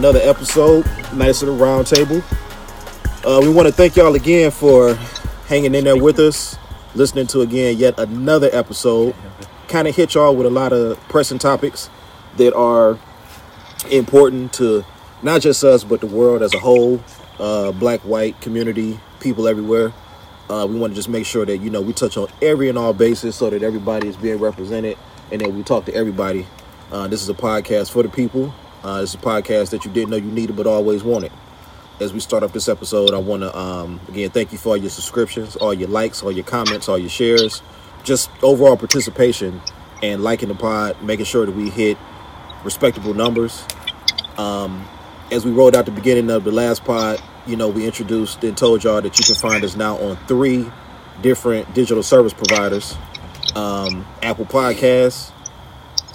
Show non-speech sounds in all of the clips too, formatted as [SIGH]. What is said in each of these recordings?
another episode, Knights of the Round Table. Uh, we want to thank y'all again for hanging in there with us, listening to again yet another episode. Kind of hit y'all with a lot of pressing topics that are important to not just us but the world as a whole, uh, black, white community, people everywhere. Uh, we want to just make sure that you know we touch on every and all bases so that everybody is being represented and that we talk to everybody. Uh, this is a podcast for the people. Uh, is a podcast that you didn't know you needed but always wanted. As we start off this episode, I want to um, again thank you for all your subscriptions, all your likes, all your comments, all your shares, just overall participation and liking the pod, making sure that we hit respectable numbers. Um, as we rolled out the beginning of the last pod, you know, we introduced and told y'all that you can find us now on three different digital service providers um, Apple Podcasts,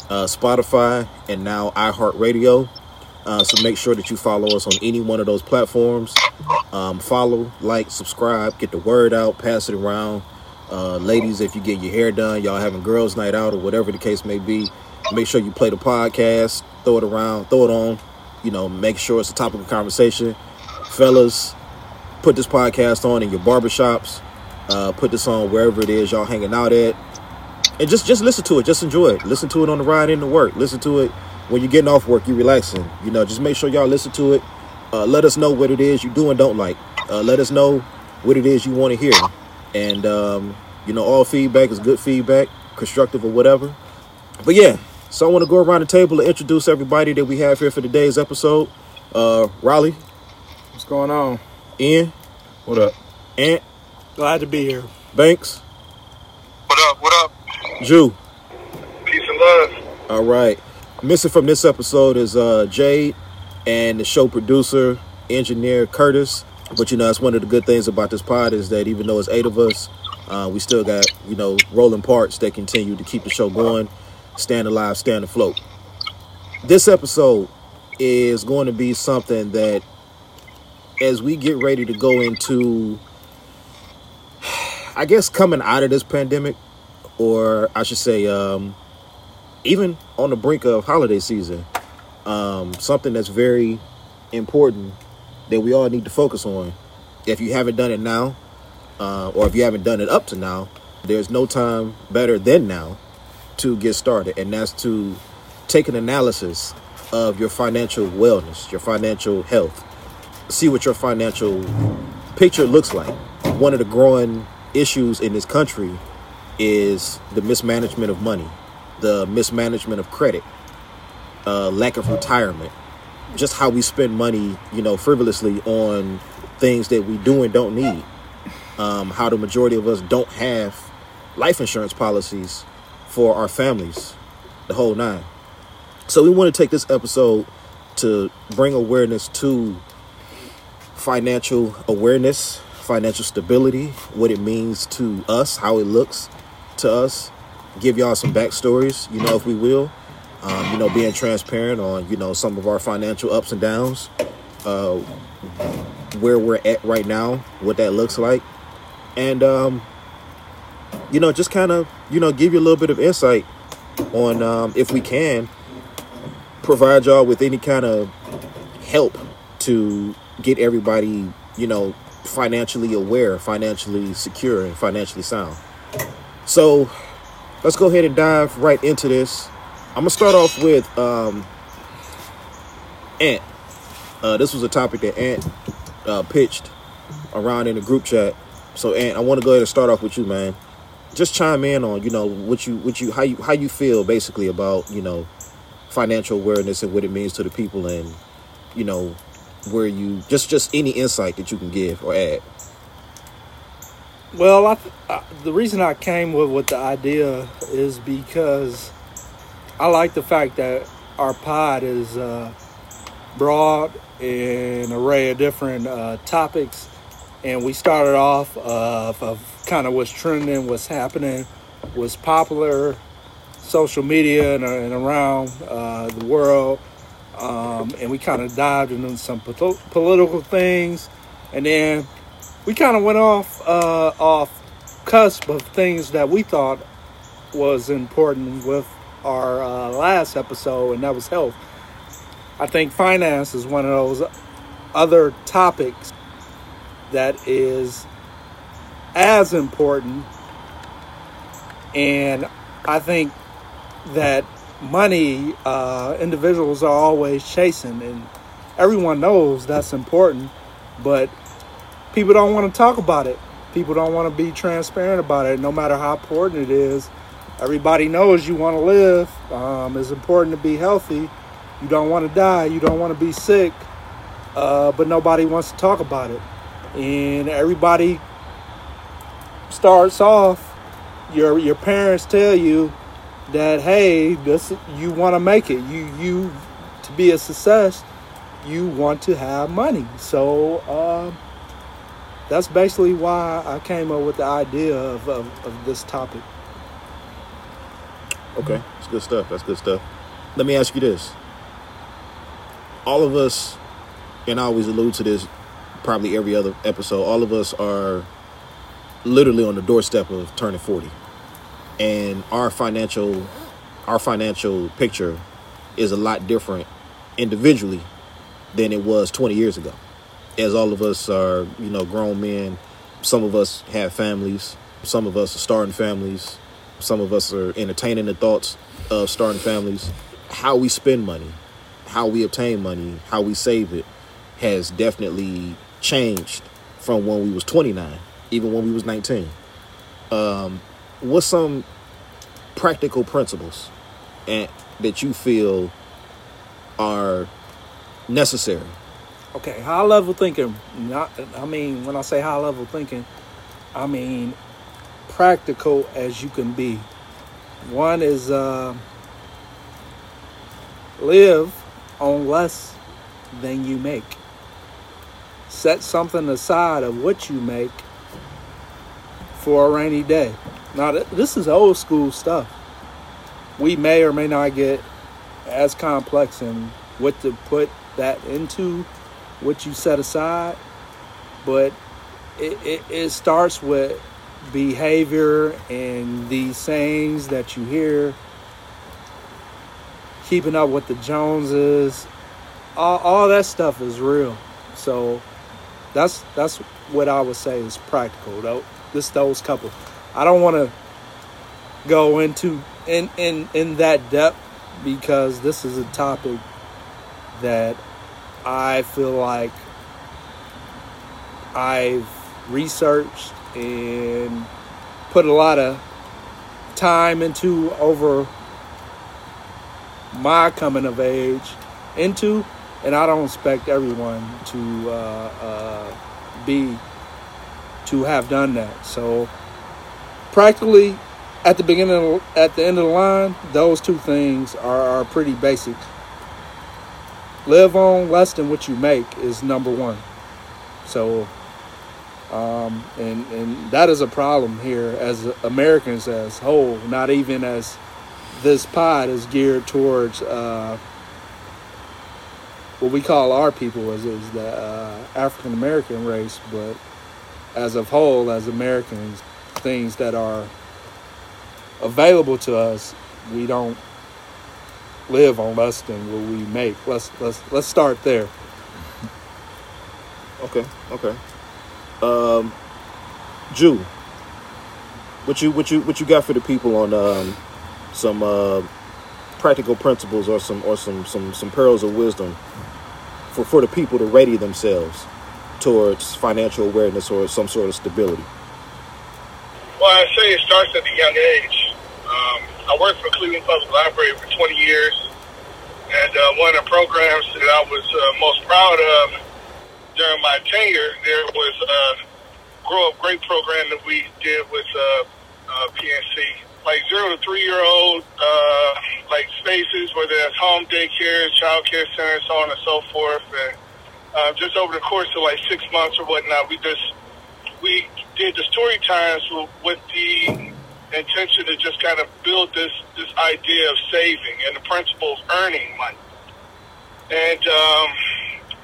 uh, Spotify, and now iHeartRadio. Uh, so make sure that you follow us on any one of those platforms. Um, follow, like, subscribe, get the word out, pass it around. Uh, ladies, if you get your hair done, y'all having girls' night out, or whatever the case may be, make sure you play the podcast, throw it around, throw it on. You know, make sure it's a topic of conversation. Fellas, put this podcast on in your barbershops. Uh, put this on wherever it is y'all hanging out at and just just listen to it. Just enjoy it. Listen to it on the ride into work. Listen to it when you're getting off work you're relaxing. You know just make sure y'all listen to it. Uh, let us know what it is you do and don't like. Uh, let us know what it is you want to hear. And um, you know all feedback is good feedback constructive or whatever. But yeah so i want to go around the table and introduce everybody that we have here for today's episode. Uh raleigh. What's going on? ian. What up? ant. Glad to be here. banks. What up? What up? Jew Peace and love. All right. Missing from this episode is uh, Jade and the show producer, engineer Curtis. But you know, that's one of the good things about this pod is that even though it's eight of us, uh, we still got you know rolling parts that continue to keep the show going, stand alive, stand afloat. This episode is going to be something that, as we get ready to go into, [SIGHS] I guess coming out of this pandemic, or I should say, um, even on the brink of holiday season, um, something that's very important that we all need to focus on. If you haven't done it now, uh, or if you haven't done it up to now, there's no time better than now to get started, and that's to take an analysis of your financial wellness, your financial health, see what your financial picture looks like. One of the growing issues in this country is the mismanagement of money, the mismanagement of credit, uh, lack of retirement, just how we spend money, you know, frivolously on things that we do and don't need. Um, how the majority of us don't have life insurance policies for our families, the whole nine. So we want to take this episode to bring awareness to financial awareness, financial stability, what it means to us, how it looks to us, give y'all some backstories, you know, if we will. Um, you know, being transparent on, you know, some of our financial ups and downs, uh, where we're at right now, what that looks like. And, um, you know, just kind of, you know, give you a little bit of insight on, um, if we can, provide y'all with any kind of help to get everybody, you know, financially aware, financially secure, and financially sound. So let's go ahead and dive right into this. I'm gonna start off with um, Ant. Uh, this was a topic that Ant uh, pitched around in the group chat. So Ant, I want to go ahead and start off with you, man. Just chime in on you know what you what you how you how you feel basically about you know financial awareness and what it means to the people and you know where you just just any insight that you can give or add. Well, I, I, the reason I came with, with the idea is because I like the fact that our pod is uh, broad in an array of different uh, topics, and we started off uh, of kind of what's trending, what's happening, what's popular, social media and, and around uh, the world, um, and we kind of dived into some pol- political things, and then we kind of went off uh, off cusp of things that we thought was important with our uh, last episode, and that was health. I think finance is one of those other topics that is as important. And I think that money uh, individuals are always chasing, and everyone knows that's important, but people don't want to talk about it. People don't want to be transparent about it, no matter how important it is. Everybody knows you want to live. Um, it's important to be healthy. You don't want to die. You don't want to be sick. Uh, but nobody wants to talk about it. And everybody starts off. Your your parents tell you that hey, this you want to make it. You you to be a success. You want to have money. So uh, that's basically why I came up with the idea of, of, of this topic. Okay, that's good stuff. That's good stuff. Let me ask you this: All of us, and I always allude to this, probably every other episode. All of us are literally on the doorstep of turning forty, and our financial, our financial picture is a lot different individually than it was twenty years ago. As all of us are, you know, grown men. Some of us have families. Some of us are starting families some of us are entertaining the thoughts of starting families. How we spend money, how we obtain money, how we save it has definitely changed from when we was 29, even when we was 19. Um, what's some practical principles and that you feel are necessary? Okay, high level thinking. Not, I mean, when I say high level thinking, I mean practical as you can be. One is uh, live on less than you make. Set something aside of what you make for a rainy day. Now, this is old school stuff. We may or may not get as complex in what to put that into, what you set aside, but it, it, it starts with behavior and these sayings that you hear, keeping up with the Joneses, all, all that stuff is real. So that's that's what I would say is practical. Though this those couple, I don't want to go into in in in that depth because this is a topic that I feel like I've researched and put a lot of time into over my coming of age into and i don't expect everyone to uh, uh, be to have done that. So practically at the beginning at the end of the line those two things are, are pretty basic live on less than what you make is number one so um, and and that is a problem here as Americans as whole. Not even as this pod is geared towards uh, what we call our people as is the uh, African American race, but as a whole, as Americans, things that are available to us, we don't live on less than what we make. Let's let's let's start there. Okay. Okay. Um, Jew, what you what you what you got for the people on um, some uh, practical principles or some or some some some pearls of wisdom for for the people to ready themselves towards financial awareness or some sort of stability? Well, I say it starts at a young age. Um, I worked for Cleveland Public Library for 20 years, and uh, one of the programs that I was uh, most proud of during my tenure, there was a grow up great program that we did with uh, uh, PNC. Like zero to three year old, uh, like spaces, whether that's home daycare, child care centers, so on and so forth. And uh, just over the course of like six months or whatnot, we just we did the story times with the intention to just kind of build this this idea of saving and the principle of earning money. And um,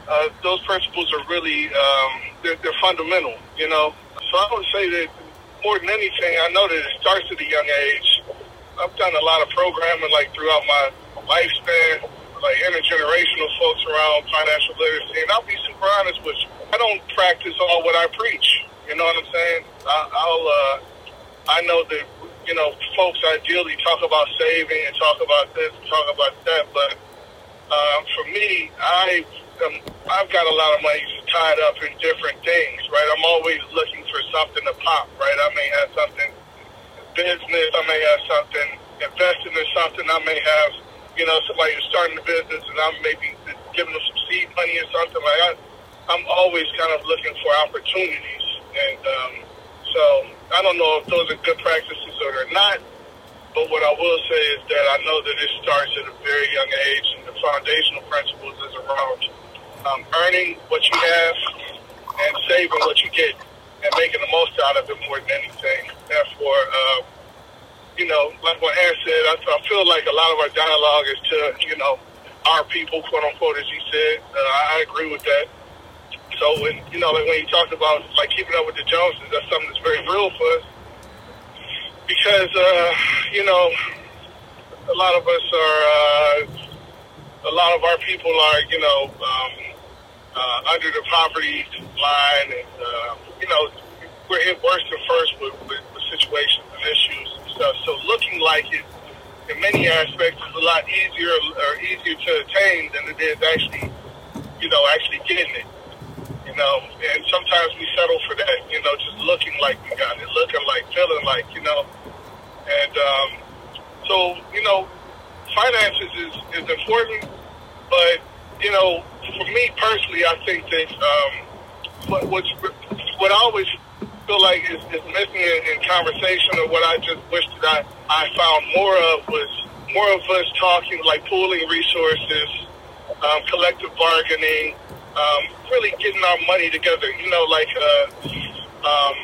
uh, those principles are really um, they're, they're fundamental. You know, so I would say that more than anything, I know that it starts at a young age. I've done a lot of programming like throughout my lifespan, like intergenerational folks around financial literacy. And I'll be super honest with you, I don't practice all what I preach. You know what I'm saying? I, I'll, uh, I know that you know folks ideally talk about saving and talk about this, and talk about that, but um, for me, I um, I've got a lot of money tied up in different things, right? I'm always looking for something to pop, right? I may have something business, I may have something invested in something, I may have, you know, somebody who's starting a business and I'm maybe giving them some seed money or something like that. I'm always kind of looking for opportunities, and um, so I don't know if those are good practices or not. But what I will say is that I know that it starts at a very young age, and the foundational principles is around um, earning what you have and saving what you get and making the most out of it more than anything. Therefore, uh, you know, like what Aaron said, I, I feel like a lot of our dialogue is to, you know, our people, quote unquote, as he said. Uh, I agree with that. So when you know, like when he talked about like keeping up with the Joneses, that's something that's very real for us because uh, you know a lot of us are uh, a lot of our people are you know um, uh, under the poverty line, and uh, you know we're hit worse than first with, with, with situations and issues and stuff. So looking like it in many aspects is a lot easier or easier to attain than it is actually you know actually getting it. You know, and sometimes we settle for that, you know, just looking like we got it, looking like, feeling like, you know. And um, so, you know, finances is, is important, but, you know, for me personally, I think that um, what, what's, what I always feel like is, is missing in, in conversation or what I just wish that I, I found more of was more of us talking, like pooling resources, um, collective bargaining, um, really getting our money together. You know, like uh, um,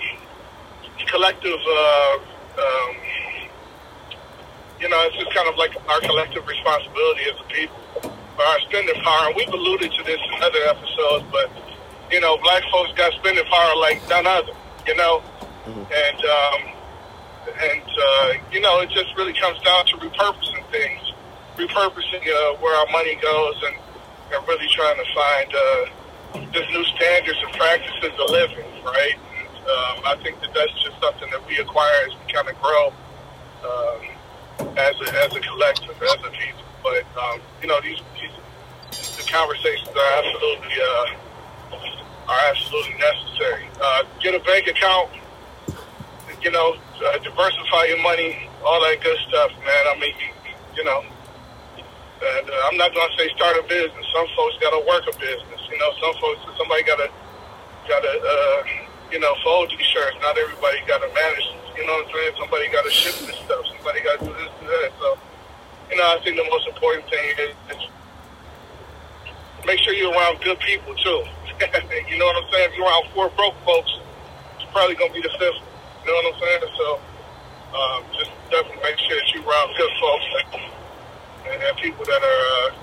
collective. Uh, um, you know, it's just kind of like our collective responsibility as a people for our spending power. And we've alluded to this in other episodes, but you know, black folks got spending power like none other. You know, mm-hmm. and um, and uh, you know, it just really comes down to repurposing things, repurposing uh, where our money goes, and and really trying to find uh, just new standards and practices of living, right? And, um, I think that that's just something that we acquire as we kind of grow um, as a as a collective, as a people. But um, you know, these, these the conversations are absolutely uh, are absolutely necessary. Uh, get a bank account, you know, uh, diversify your money, all that good stuff, man. I mean, you, you know and uh, I'm not going to say start a business. Some folks got to work a business. You know, some folks, somebody got to, got to, uh, you know, fold these shirts. Not everybody got to manage. You know what I'm saying? Somebody got to ship this stuff. Somebody got to do this and that. So, you know, I think the most important thing is, is make sure you're around good people too. [LAUGHS] you know what I'm saying? If you're around four broke folks, it's probably going to be the fifth. You know what I'm saying? So, um, just definitely make sure that you're around good folks [LAUGHS] and have people that are, uh,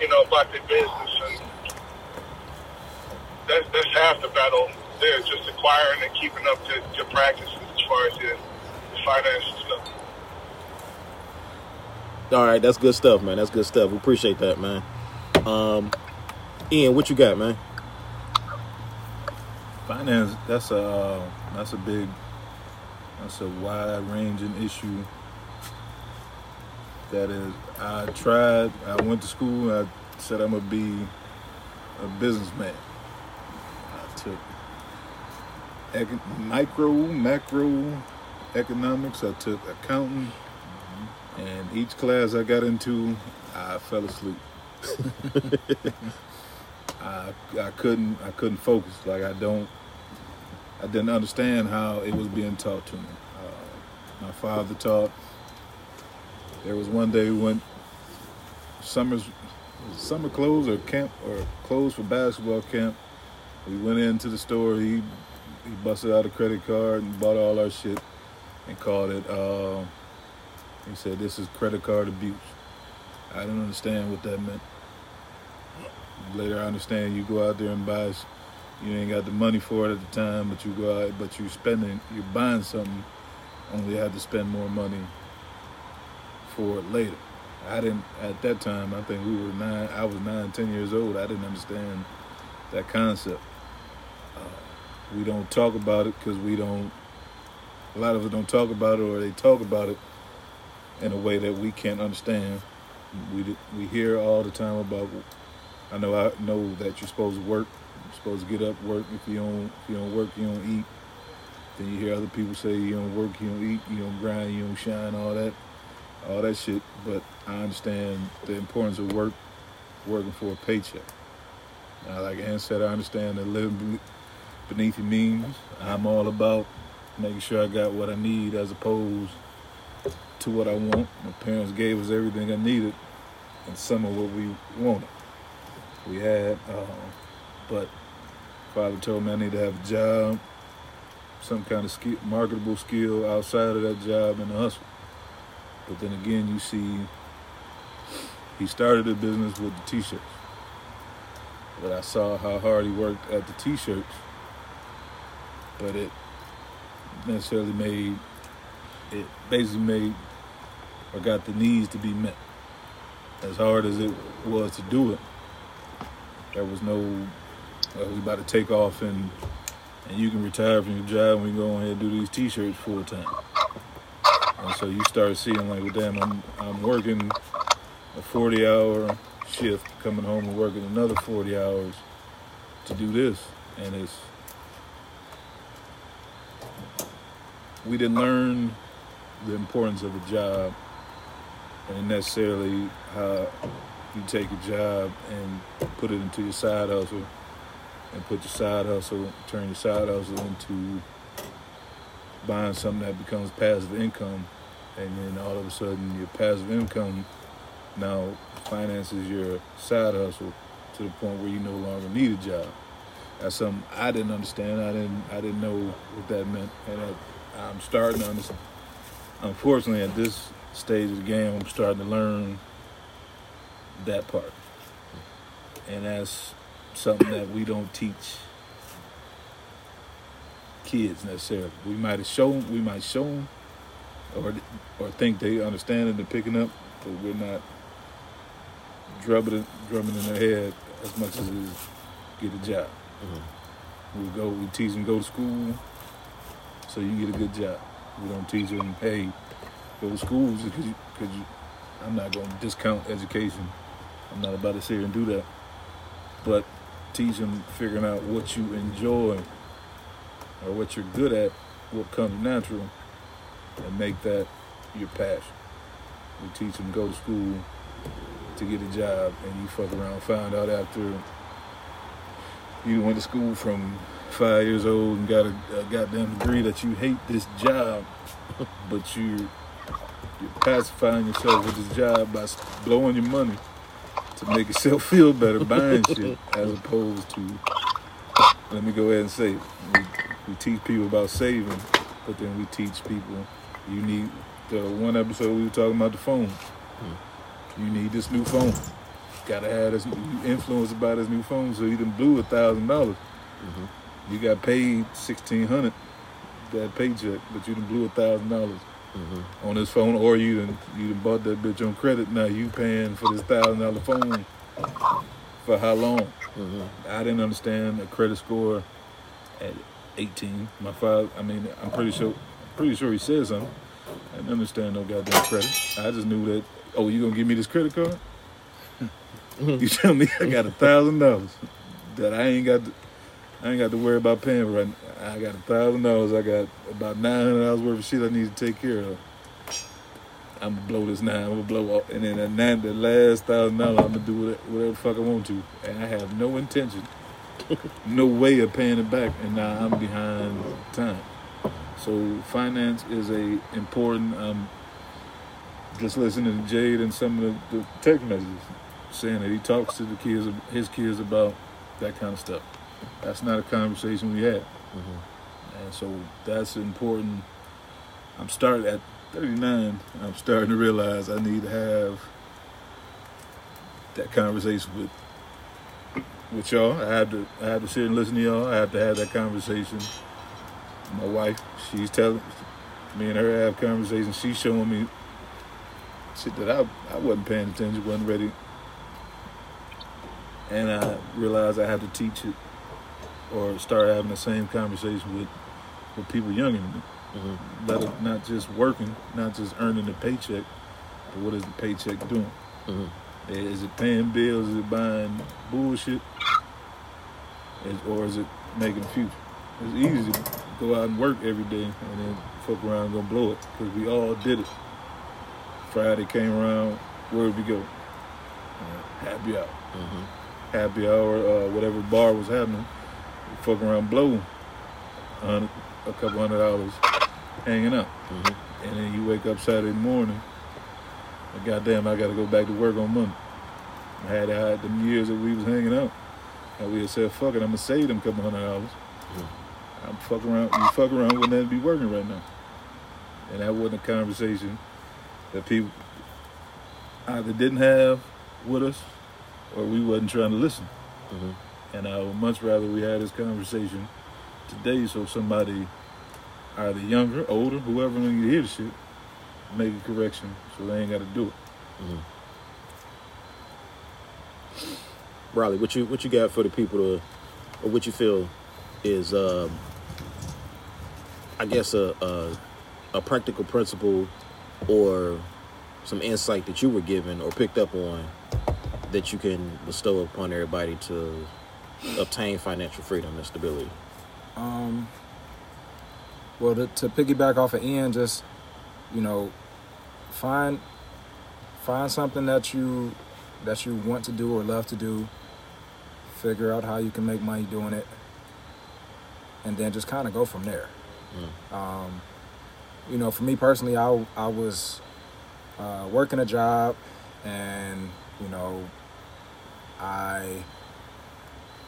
you know, about their business. And that's, that's half the battle there, just acquiring and keeping up to your practices as far as your, your financial stuff. All right, that's good stuff, man. That's good stuff. We appreciate that, man. Um, Ian, what you got, man? Finance. That's a uh, that's a big, that's a wide ranging issue that is, I tried. I went to school. I said I'm gonna be a businessman. I took econ- micro, macro economics. I took accounting, mm-hmm. and each class I got into, I fell asleep. [LAUGHS] I I couldn't I couldn't focus. Like I don't I didn't understand how it was being taught to me. Uh, my father taught there was one day we went summers summer clothes or camp or clothes for basketball camp. We went into the store. He he busted out a credit card and bought all our shit and called it. Uh, he said this is credit card abuse. I didn't understand what that meant. Later, I understand you go out there and buy. You ain't got the money for it at the time, but you go out, but you're spending, you're buying something. Only had to spend more money for it later. I didn't at that time. I think we were nine. I was nine, ten years old. I didn't understand that concept. Uh, we don't talk about it because we don't. A lot of us don't talk about it, or they talk about it in a way that we can't understand. We we hear all the time about. I know I know that you're supposed to work. You're supposed to get up, work. If you don't, if you don't work, you don't eat. Then you hear other people say you don't work, you don't eat, you don't grind, you don't shine, all that, all that shit. But I understand the importance of work, working for a paycheck. Now, like Ann said, I understand that living beneath your means. I'm all about making sure I got what I need as opposed to what I want. My parents gave us everything I needed and some of what we wanted. We had, uh, but father told me I need to have a job, some kind of skill, marketable skill outside of that job and the hustle. But then again, you see, he started a business with the t-shirts. But I saw how hard he worked at the t-shirts. But it necessarily made, it basically made, or got the needs to be met. As hard as it was to do it, there was no, well, we about to take off and and you can retire from your job and we go ahead and do these t-shirts full time. And so you start seeing like, well, damn, I'm I'm working a 40 hour shift, coming home and working another 40 hours to do this, and it's we didn't learn the importance of a job and necessarily how you take a job and put it into your side hustle and put your side hustle, turn your side hustle into buying something that becomes passive income, and then all of a sudden your passive income now finances your side hustle to the point where you no longer need a job. That's something I didn't understand. I didn't. I didn't know what that meant, and I, I'm starting to understand. Unfortunately, at this stage of the game, I'm starting to learn that part, and that's something that we don't teach kids necessarily. We might have shown, we might show them, or or think they understand and picking up, but we're not drumming it, drumming in their head as much as is get a job. Mm-hmm. We go, we teach them go to school, so you get a good job. We don't teach them, hey, go to school because you, cause you. I'm not going to discount education. I'm not about to sit here and do that. But teach them figuring out what you enjoy or what you're good at, what comes natural, and make that your passion. We teach them go to school to get a job, and you fuck around, find out after you went to school from five years old and got a, a goddamn degree that you hate this job, [LAUGHS] but you you're pacifying yourself with this job by blowing your money to make yourself [LAUGHS] feel better buying shit as [LAUGHS] opposed to let me go ahead and say. We, teach people about saving, but then we teach people you need the one episode we were talking about the phone. Hmm. You need this new phone. Gotta have this. You influenced by this new phone, so you done blew a thousand dollars. Mm-hmm. You got paid sixteen hundred that paycheck, but you done blew a thousand dollars mm-hmm. on this phone, or you done you done bought that bitch on credit. Now you paying for this thousand dollar phone for how long? Mm-hmm. I didn't understand a credit score at eighteen. My father, I mean, I'm pretty sure, pretty sure he said something. I didn't understand no goddamn credit. I just knew that. Oh, you gonna give me this credit card? [LAUGHS] you tell me I got a thousand dollars that I ain't got. To, I ain't got to worry about paying right. now. I got a thousand dollars. I got about nine hundred dollars worth of shit I need to take care of. I'm gonna blow this nine. I'm gonna blow all, and then that nine, the last thousand dollars, I'm gonna do whatever, whatever the fuck I want to, and I have no intention, [LAUGHS] no way of paying it back, and now I'm behind time. So finance is a important. Um, just listening to Jade and some of the, the text messages saying that he talks to the kids, his kids about that kind of stuff. That's not a conversation we had. And so that's important. I'm starting at 39. I'm starting to realize I need to have that conversation with with y'all. I have to I have to sit and listen to y'all. I have to have that conversation. My wife, she's telling me and her have conversations. She's showing me shit that I I wasn't paying attention, wasn't ready, and I realized I had to teach it or start having the same conversation with with people younger than me. Mm-hmm. Not just working, not just earning the paycheck, but what is the paycheck doing? Mm-hmm. Is it paying bills? Is it buying bullshit? Is, or is it making a future? It's easy to go out and work every day and then fuck around and go blow it because we all did it. Friday came around, where'd we go? Uh, happy hour. Mm-hmm. Happy hour, uh, whatever bar was happening, fuck around, blowing a a couple hundred dollars hanging out. Mm-hmm. And then you wake up Saturday morning, and goddamn, I got to go back to work on Monday. I had had them years that we was hanging out, and we had said, "Fuck it, I'm gonna save them a couple hundred dollars." I'm fuck around. You fuck around wouldn't that be working right now? And that wasn't a conversation that people either didn't have with us, or we wasn't trying to listen. Mm-hmm. And I would much rather we had this conversation today so somebody, either younger, older, whoever, when you hear the shit, make a correction so they ain't got to do it. Mm-hmm. Riley, what you what you got for the people to, or what you feel is, um, I guess a, a a practical principle or some insight that you were given or picked up on that you can bestow upon everybody to obtain financial freedom and stability. Um, well, to, to piggyback off of Ian, just you know, find find something that you that you want to do or love to do. Figure out how you can make money doing it, and then just kind of go from there. Um, you know, for me personally, I I was uh, working a job, and you know, I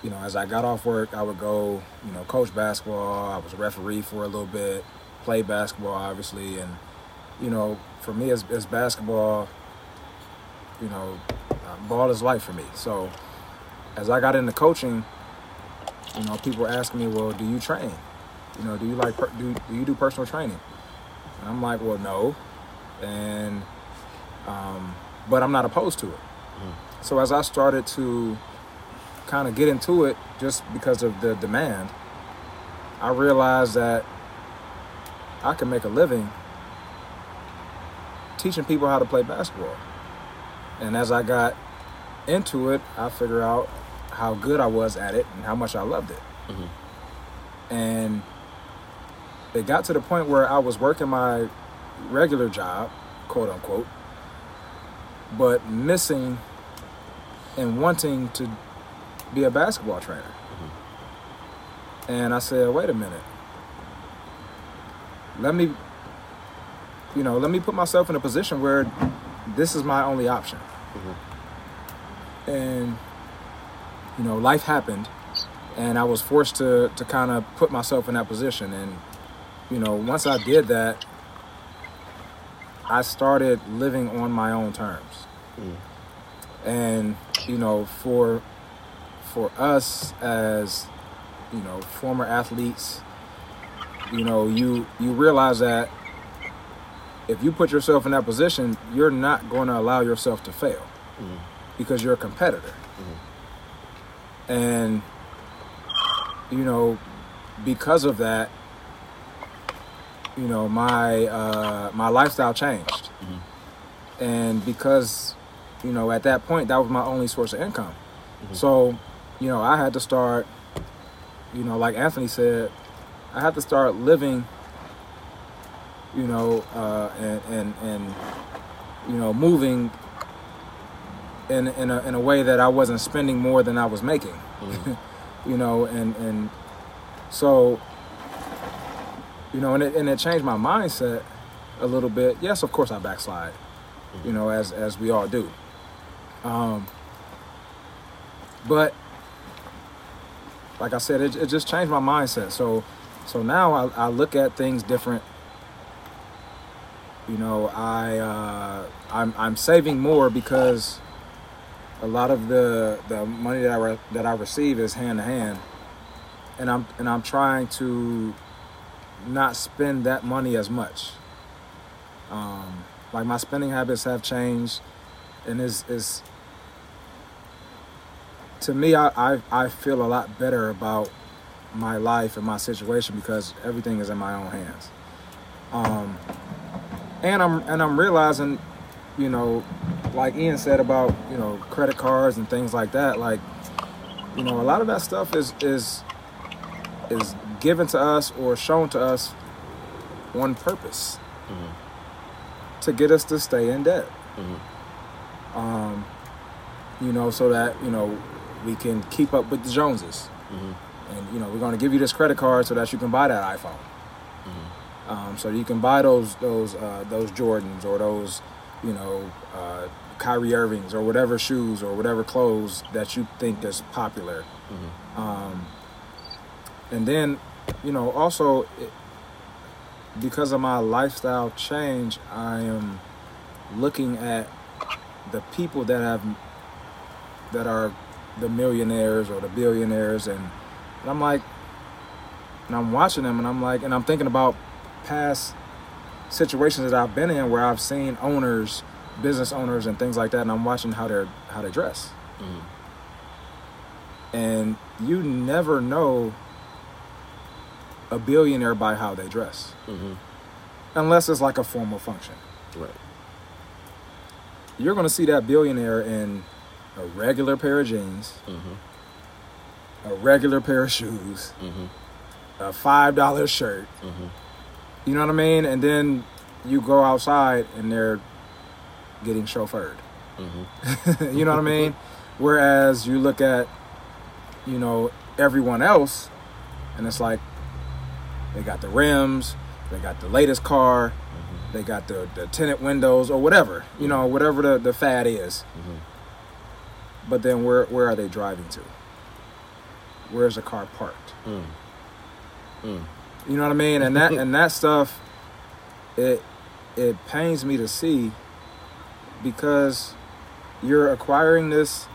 you know, as I got off work, I would go, you know, coach basketball. I was a referee for a little bit, play basketball, obviously, and you know, for me, as, as basketball, you know, uh, ball is life for me. So, as I got into coaching, you know, people were asking me, "Well, do you train? You know, do you like do do you do personal training?" And I'm like, "Well, no," and um, but I'm not opposed to it. So as I started to kind of get into it just because of the demand, I realized that I can make a living teaching people how to play basketball. And as I got into it, I figured out how good I was at it and how much I loved it. Mm-hmm. And it got to the point where I was working my regular job, quote unquote, but missing and wanting to be a basketball trainer. Mm-hmm. And I said, wait a minute. Let me, you know, let me put myself in a position where this is my only option. Mm-hmm. And, you know, life happened and I was forced to, to kind of put myself in that position. And, you know, once I did that, I started living on my own terms. Mm-hmm. And, you know, for for us as you know former athletes you know you you realize that if you put yourself in that position you're not going to allow yourself to fail mm-hmm. because you're a competitor. Mm-hmm. And you know because of that you know my uh my lifestyle changed. Mm-hmm. And because you know at that point that was my only source of income. So you know i had to start you know like anthony said i had to start living you know uh and and, and you know moving in in a, in a way that i wasn't spending more than i was making [LAUGHS] you know and and so you know and it, and it changed my mindset a little bit yes of course i backslide you know as as we all do um but like I said, it, it just changed my mindset. So, so now I, I look at things different. You know, I uh, I'm I'm saving more because a lot of the the money that I re- that I receive is hand to hand, and I'm and I'm trying to not spend that money as much. Um, like my spending habits have changed, and is is to me, I, I I feel a lot better about my life and my situation because everything is in my own hands. Um, and I'm and I'm realizing, you know, like Ian said about you know credit cards and things like that. Like, you know, a lot of that stuff is is is given to us or shown to us on purpose mm-hmm. to get us to stay in debt. Mm-hmm. Um, you know, so that you know we can keep up with the Joneses. Mm-hmm. And you know, we're going to give you this credit card so that you can buy that iPhone. Um, so you can buy those those uh, those Jordans or those, you know, uh, Kyrie Irvings or whatever shoes or whatever clothes that you think is popular. Um, and then, you know, also it, because of my lifestyle change, I am looking at the people that have that are the millionaires or the billionaires and, and I'm like and I'm watching them and I'm like and I'm thinking about past situations that I've been in where I've seen owners, business owners and things like that and I'm watching how they're how they dress. Mm-hmm. And you never know a billionaire by how they dress. Mm-hmm. Unless it's like a formal function. Right. You're going to see that billionaire in a regular pair of jeans, mm-hmm. a regular pair of shoes, a five dollar shirt. You know what I mean? And then you go outside and they're getting chauffeured. Mm-hmm. [LAUGHS] you know what I mean? Whereas you look at, you know, everyone else, and it's like they got the rims, they got the latest car, mm-hmm. they got the, the tinted windows or whatever, you know, mm-hmm. whatever the, the fad is. But then where where are they driving to? Where's the car parked? Mm. Mm. You know what I mean? And that [LAUGHS] and that stuff it it pains me to see because you're acquiring this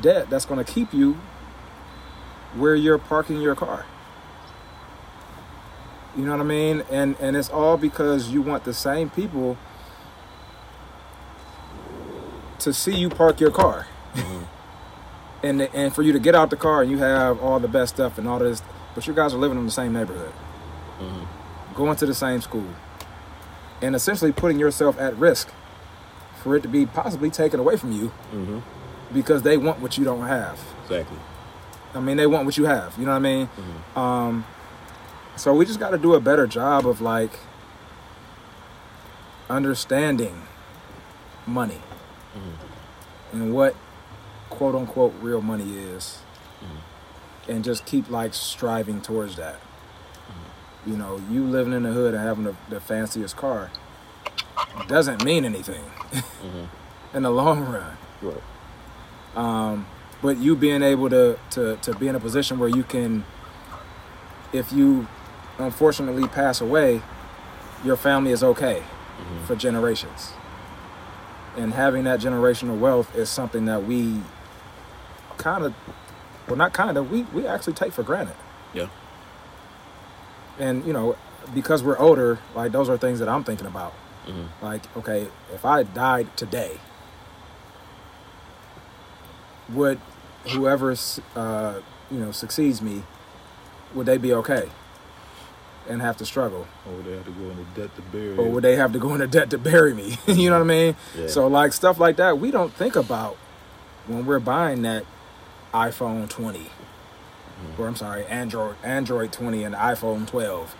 debt that's going to keep you where you're parking your car. You know what I mean? And and it's all because you want the same people to see you park your car. Mm-hmm. and and for you to get out the car and you have all the best stuff and all this, but you guys are living in the same neighborhood, going to the same school, and essentially putting yourself at risk for it to be possibly taken away from you mm-hmm. because they want what you don't have. Exactly. I mean, they want what you have. You know what I mean? Mm-hmm. Um, so we just got to do a better job of like understanding money mm-hmm. and what quote unquote real money is, and just keep like striving towards that. You know, you living in the hood and having the, the fanciest car doesn't mean anything [LAUGHS] in the long run. Right. Um, but you being able to, to to be in a position where you can, if you unfortunately pass away, your family is okay for generations. And having that generational wealth is something that we kind of, well, not kind of, we we actually take for granted. Yeah. And you know, because we're older, like those are things that I'm thinking about. Like, okay, if I died today, would whoever uh, you know succeeds me, would they be okay and have to struggle, Or would they have to go into debt to bury? or would they have to go into debt to bury me? [LAUGHS] you know what I mean? Yeah. So like stuff like that, we don't think about when we're buying that iPhone 20. Or I'm sorry, Android Android 20 and iPhone 12.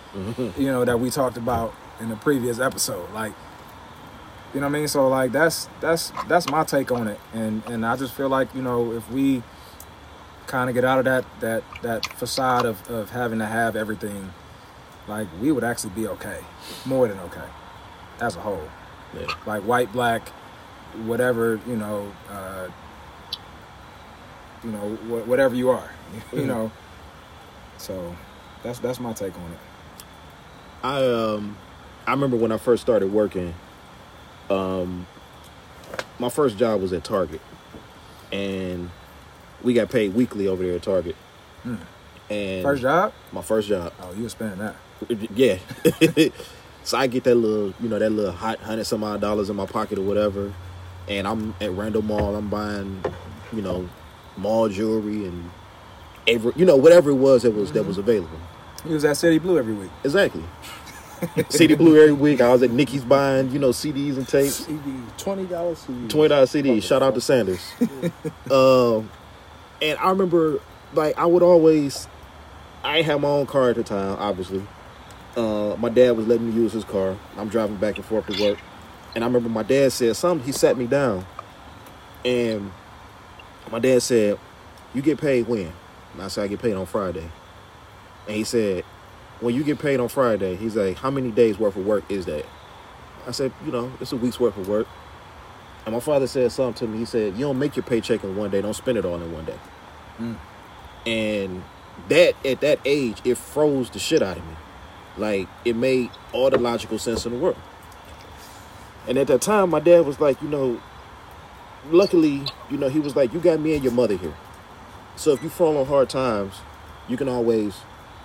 You know that we talked about in the previous episode. Like, you know what I mean? So like that's that's that's my take on it. And and I just feel like you know if we kind of get out of that that that facade of of having to have everything, like we would actually be okay, more than okay, as a whole. Yeah. Like white, black, whatever you know. Uh, you know, wh- whatever you are, [LAUGHS] you know. So that's that's my take on it. I um I remember when I first started working, um my first job was at Target. And we got paid weekly over there at Target. Hmm. And First job? my first job. Oh, you were spending that. Yeah. [LAUGHS] So I get that little, you know, that little hot hundred some odd dollars in my pocket or whatever, and I'm at Randall Mall. I'm buying, you know, mall jewelry and every, you know, whatever it was that was that was available. He was at City Blue every week. Exactly. [LAUGHS] City Blue every week. I was at Nikki's buying, you know, CDs and tapes. CD, twenty dollars CD. Twenty dollar CDs. Shout out to Sanders. [LAUGHS] um, and I remember, like, I would always. I had my own car at the time, obviously. Uh, my dad was letting me use his car. I'm driving back and forth to work, and I remember my dad said something. He sat me down, and my dad said, "You get paid when?" And I said, "I get paid on Friday." And he said, "When you get paid on Friday, he's like, how many days worth of work is that?" I said, "You know, it's a week's worth of work." And my father said something to me. He said, "You don't make your paycheck in one day. Don't spend it all in one day." Mm. And that at that age, it froze the shit out of me. Like it made all the logical sense in the world. And at that time, my dad was like, you know, luckily, you know, he was like, you got me and your mother here. So if you fall on hard times, you can always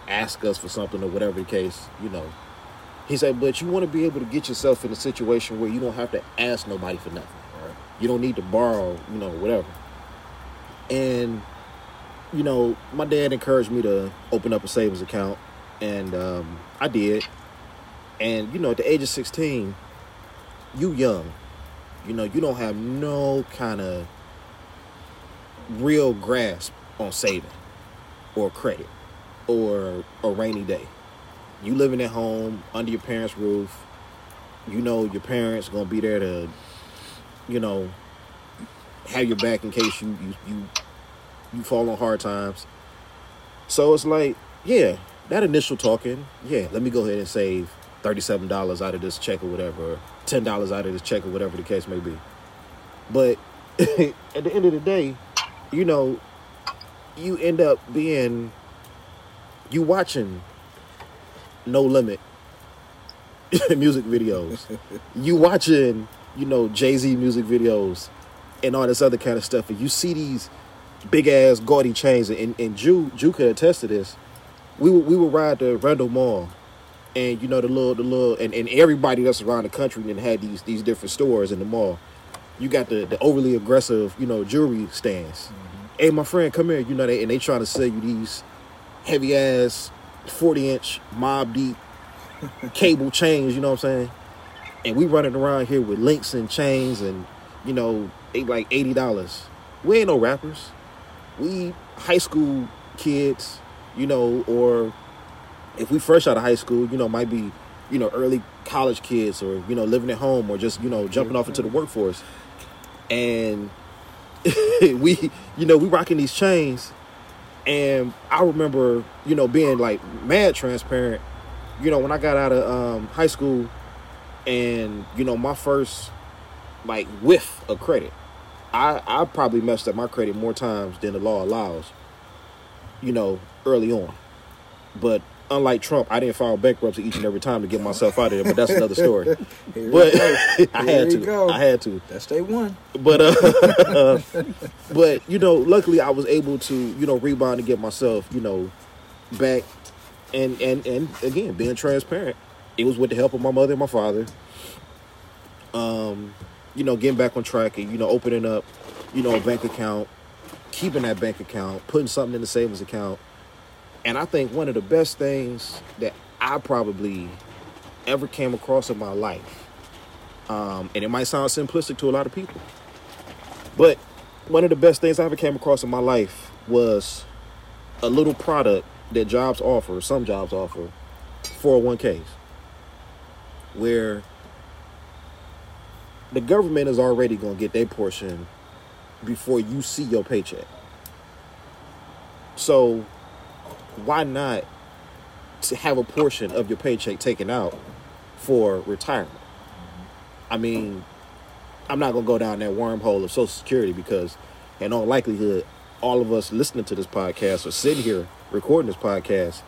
ask us for something or whatever the case, you know. He said, but you want to be able to get yourself in a situation where you don't have to ask nobody for nothing. You don't need to borrow, you know, whatever. And, you know, my dad encouraged me to open up a savings account, and um, I did. And, you know, at the age of 16, you young. You know, you don't have no kind of real grasp on saving or credit or a rainy day. You living at home under your parents' roof. You know your parents gonna be there to, you know, have your back in case you you you, you fall on hard times. So it's like, yeah, that initial talking, yeah, let me go ahead and save thirty-seven dollars out of this check or whatever, ten dollars out of this check or whatever the case may be. But [LAUGHS] at the end of the day, you know, you end up being you watching No Limit [LAUGHS] music videos. [LAUGHS] you watching, you know, Jay Z music videos and all this other kind of stuff, and you see these big ass gaudy chains, and and Jew Jew could attest to this. We would we would ride to Randall Mall, and you know the little the little and, and everybody that's around the country then had these these different stores in the mall. You got the the overly aggressive, you know, jewelry stands. Mm-hmm. Hey, my friend, come here. You know they and they trying to sell you these heavy ass forty inch Mobb Deep [LAUGHS] cable chains. You know what I'm saying? And we running around here with links and chains and you know they like eighty dollars. We ain't no rappers. We high school kids, you know, or if we fresh out of high school, you know, might be, you know, early college kids or, you know, living at home or just, you know, jumping off into the workforce. And [LAUGHS] we, you know, we rocking these chains. And I remember, you know, being like mad transparent. You know, when I got out of um, high school and, you know, my first like whiff of credit, I, I probably messed up my credit more times than the law allows, you know, early on. But unlike Trump, I didn't file bankruptcy each and every time to get myself out of there. But that's another story. [LAUGHS] But. [LAUGHS] I had to. go. I had to. That's day one. But uh, [LAUGHS] but you know, luckily I was able to you know rebound and get myself you know back, and and and again being transparent, it was with the help of my mother and my father. Um, you know, getting back on track and you know opening up, you know, a bank account, keeping that bank account, putting something in the savings account, and I think one of the best things that I probably ever came across in my life, um, and it might sound simplistic to a lot of people, but one of the best things I ever came across in my life was a little product that jobs offer, some jobs offer, 401ks, where the government is already going to get their portion before you see your paycheck. So, why not to have a portion of your paycheck taken out for retirement? I mean, I'm not gonna go down that wormhole of Social Security because, in all likelihood, all of us listening to this podcast or sitting here recording this podcast,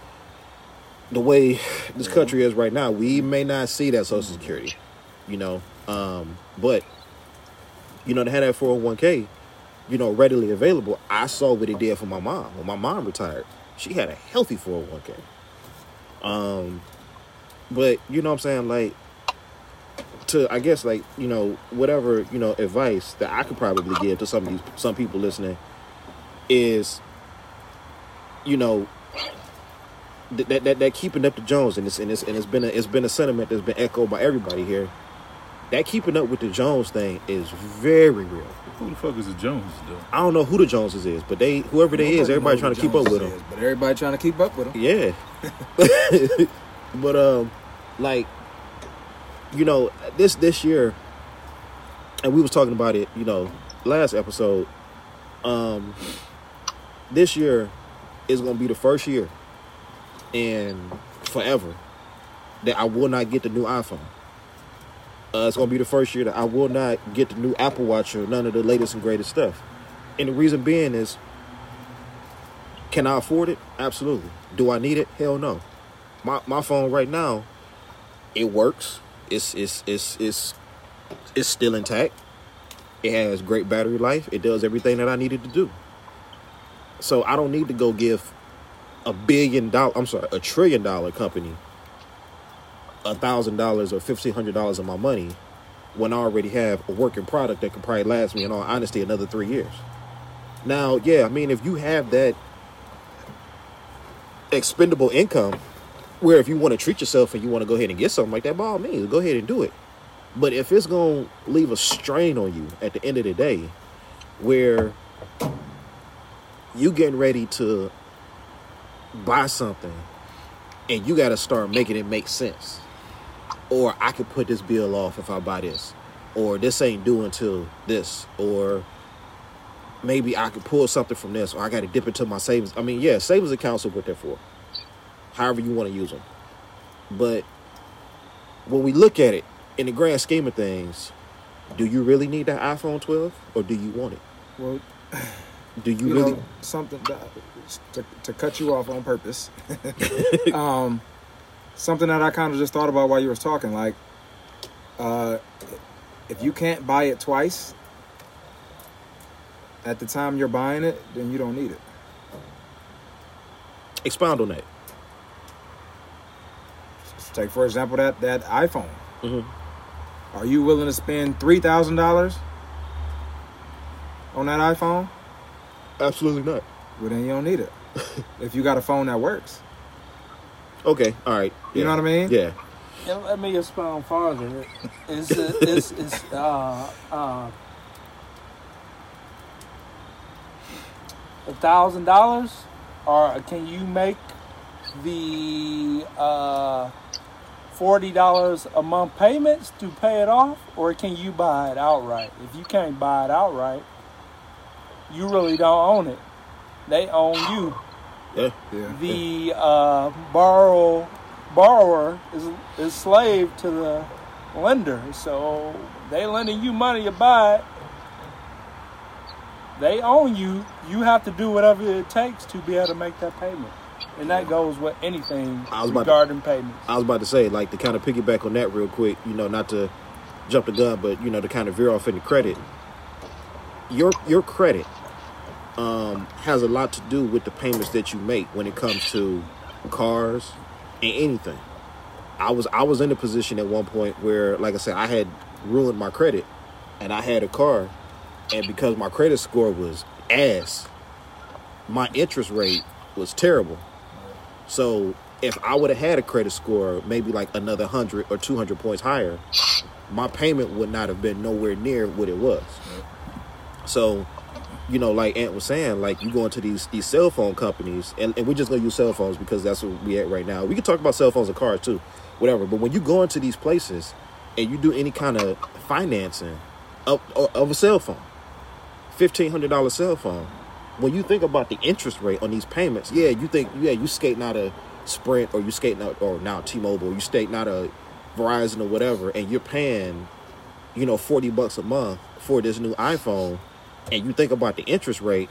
the way this country is right now, we may not see that Social Security, you know. Um, but you know, to have that 401k, you know, readily available, I saw what it did for my mom. When my mom retired, she had a healthy 401k. Um, but you know what I'm saying, like to I guess like you know whatever you know advice that I could probably give to some of these some people listening is you know th- that that, that keeping up the Jones and it's and it's and it's been a, it's been a sentiment that's been echoed by everybody here. That keeping up with the Jones thing is very real. Who the fuck is the Joneses though? I don't know who the Joneses is, but they whoever they is, everybody trying who to keep up Jones with is, them. But everybody trying to keep up with them. Yeah. [LAUGHS] [LAUGHS] but um like you know, this this year and we was talking about it, you know, last episode. Um this year is going to be the first year and forever that I will not get the new iPhone. Uh, it's to be the first year that I will not get the new Apple Watch or none of the latest and greatest stuff. And the reason being is can I afford it? Absolutely. Do I need it? Hell no. My my phone right now, it works. It's it's it's it's it's still intact. It has great battery life. It does everything that I needed to do. So I don't need to go give a billion dollar I'm sorry, a trillion dollar company a thousand dollars or fifteen hundred dollars of my money when I already have a working product that can probably last me in all honesty another three years. Now, yeah, I mean if you have that expendable income where if you want to treat yourself and you want to go ahead and get something like that, by all means, go ahead and do it. But if it's going to leave a strain on you at the end of the day, where you getting ready to buy something and you got to start making it make sense, or I could put this bill off if I buy this, or this ain't due until this, or maybe I could pull something from this, or I got to dip into my savings. I mean, yeah, savings accounts are what they're for. However you want to use them. But when we look at it in the grand scheme of things, do you really need that iPhone 12, or do you want it? Well, [SIGHS] Do you, you really? know, something that, to, to cut you off on purpose. [LAUGHS] um, something that I kind of just thought about while you were talking, like, uh, if you can't buy it twice at the time you're buying it, then you don't need it. Expound on that. Take for example that that iPhone. Mhm. Are you willing to spend three thousand dollars on that iPhone? Absolutely not. Well, then you don't need it. [LAUGHS] if you got a phone that works, Okay, all right. you yeah. know what I mean? Yeah. And let me expound farther. It's it's it's uh uh a thousand dollars, or can you make the uh forty dollars a month payments to pay it off, or can you buy it outright? If you can't buy it outright, you really don't own it. They own you Yeah. Yeah. the uh, borrow borrower is is slave to the lender. So they lending you money to buy it. They own you. You have to do whatever it takes to be able to make that payment, and that goes with anything I was about to- regarding payments. I was about to say, like, to kind of piggyback on that real quick, you know, not to jump the gun, but you know, to kind of veer off into credit. Your your credit um, has a lot to do with the payments that you make when it comes to cars and anything. I was I was in a position at one point where, like I said, I had ruined my credit, and I had a car, and because my credit score was ass, my interest rate was terrible. So if I would have had a credit score maybe like another 100 or 200 points higher, my payment would not have been nowhere near what it was. So, you know, like Ant was saying, like you go into these these cell phone companies, and, and we're just gonna use cell phones because that's what we at right now. We can talk about cell phones and cars too, whatever. But when you go into these places and you do any kind of financing of, of a cell phone, fifteen hundred dollar cell phone, when you think about the interest rate on these payments, yeah, you think yeah you skating out a Sprint or you skating out or now T-Mobile, you skating out a Verizon or whatever, and you're paying, you know, forty bucks a month for this new iPhone, and you think about the interest rate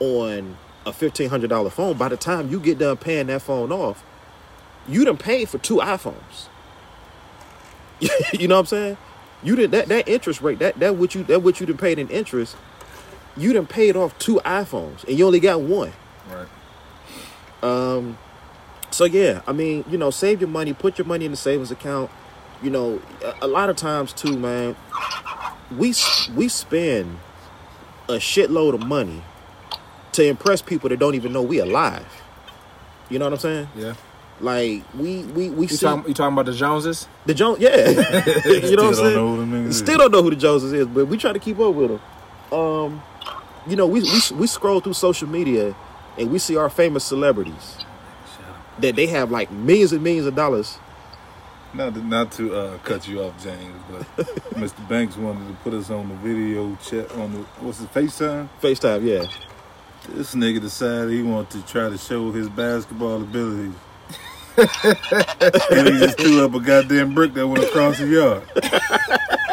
on a fifteen hundred dollar phone. By the time you get done paying that phone off, you done paid for two iPhones. [LAUGHS] you know what I'm saying? You did that that interest rate that that what you that what you done paid in interest. You done paid off two iPhones and you only got one. Right. Um, So yeah, I mean, you know, save your money, put your money in the savings account. You know, a, a lot of times too, man, we we spend a shitload of money to impress people that don't even know we alive. You know what I'm saying? Yeah. Like we we we You see talking, you talking about the Joneses? the Jones, yeah. [LAUGHS] [LAUGHS] you know what I'm Still don't saying? know who them niggas. Still don't know who the Joneses is, but we try to keep up with them. Um, you know, we, we we scroll through social media and we see our famous celebrities that they have like millions and millions of dollars. Not to, not to uh, cut you off, James, but [LAUGHS] Mr. Banks wanted to put us on the video chat on the what's it FaceTime. FaceTime, yeah. This nigga decided he wanted to try to show his basketball abilities. [LAUGHS] and he just threw up a goddamn brick that went across the yard. [LAUGHS]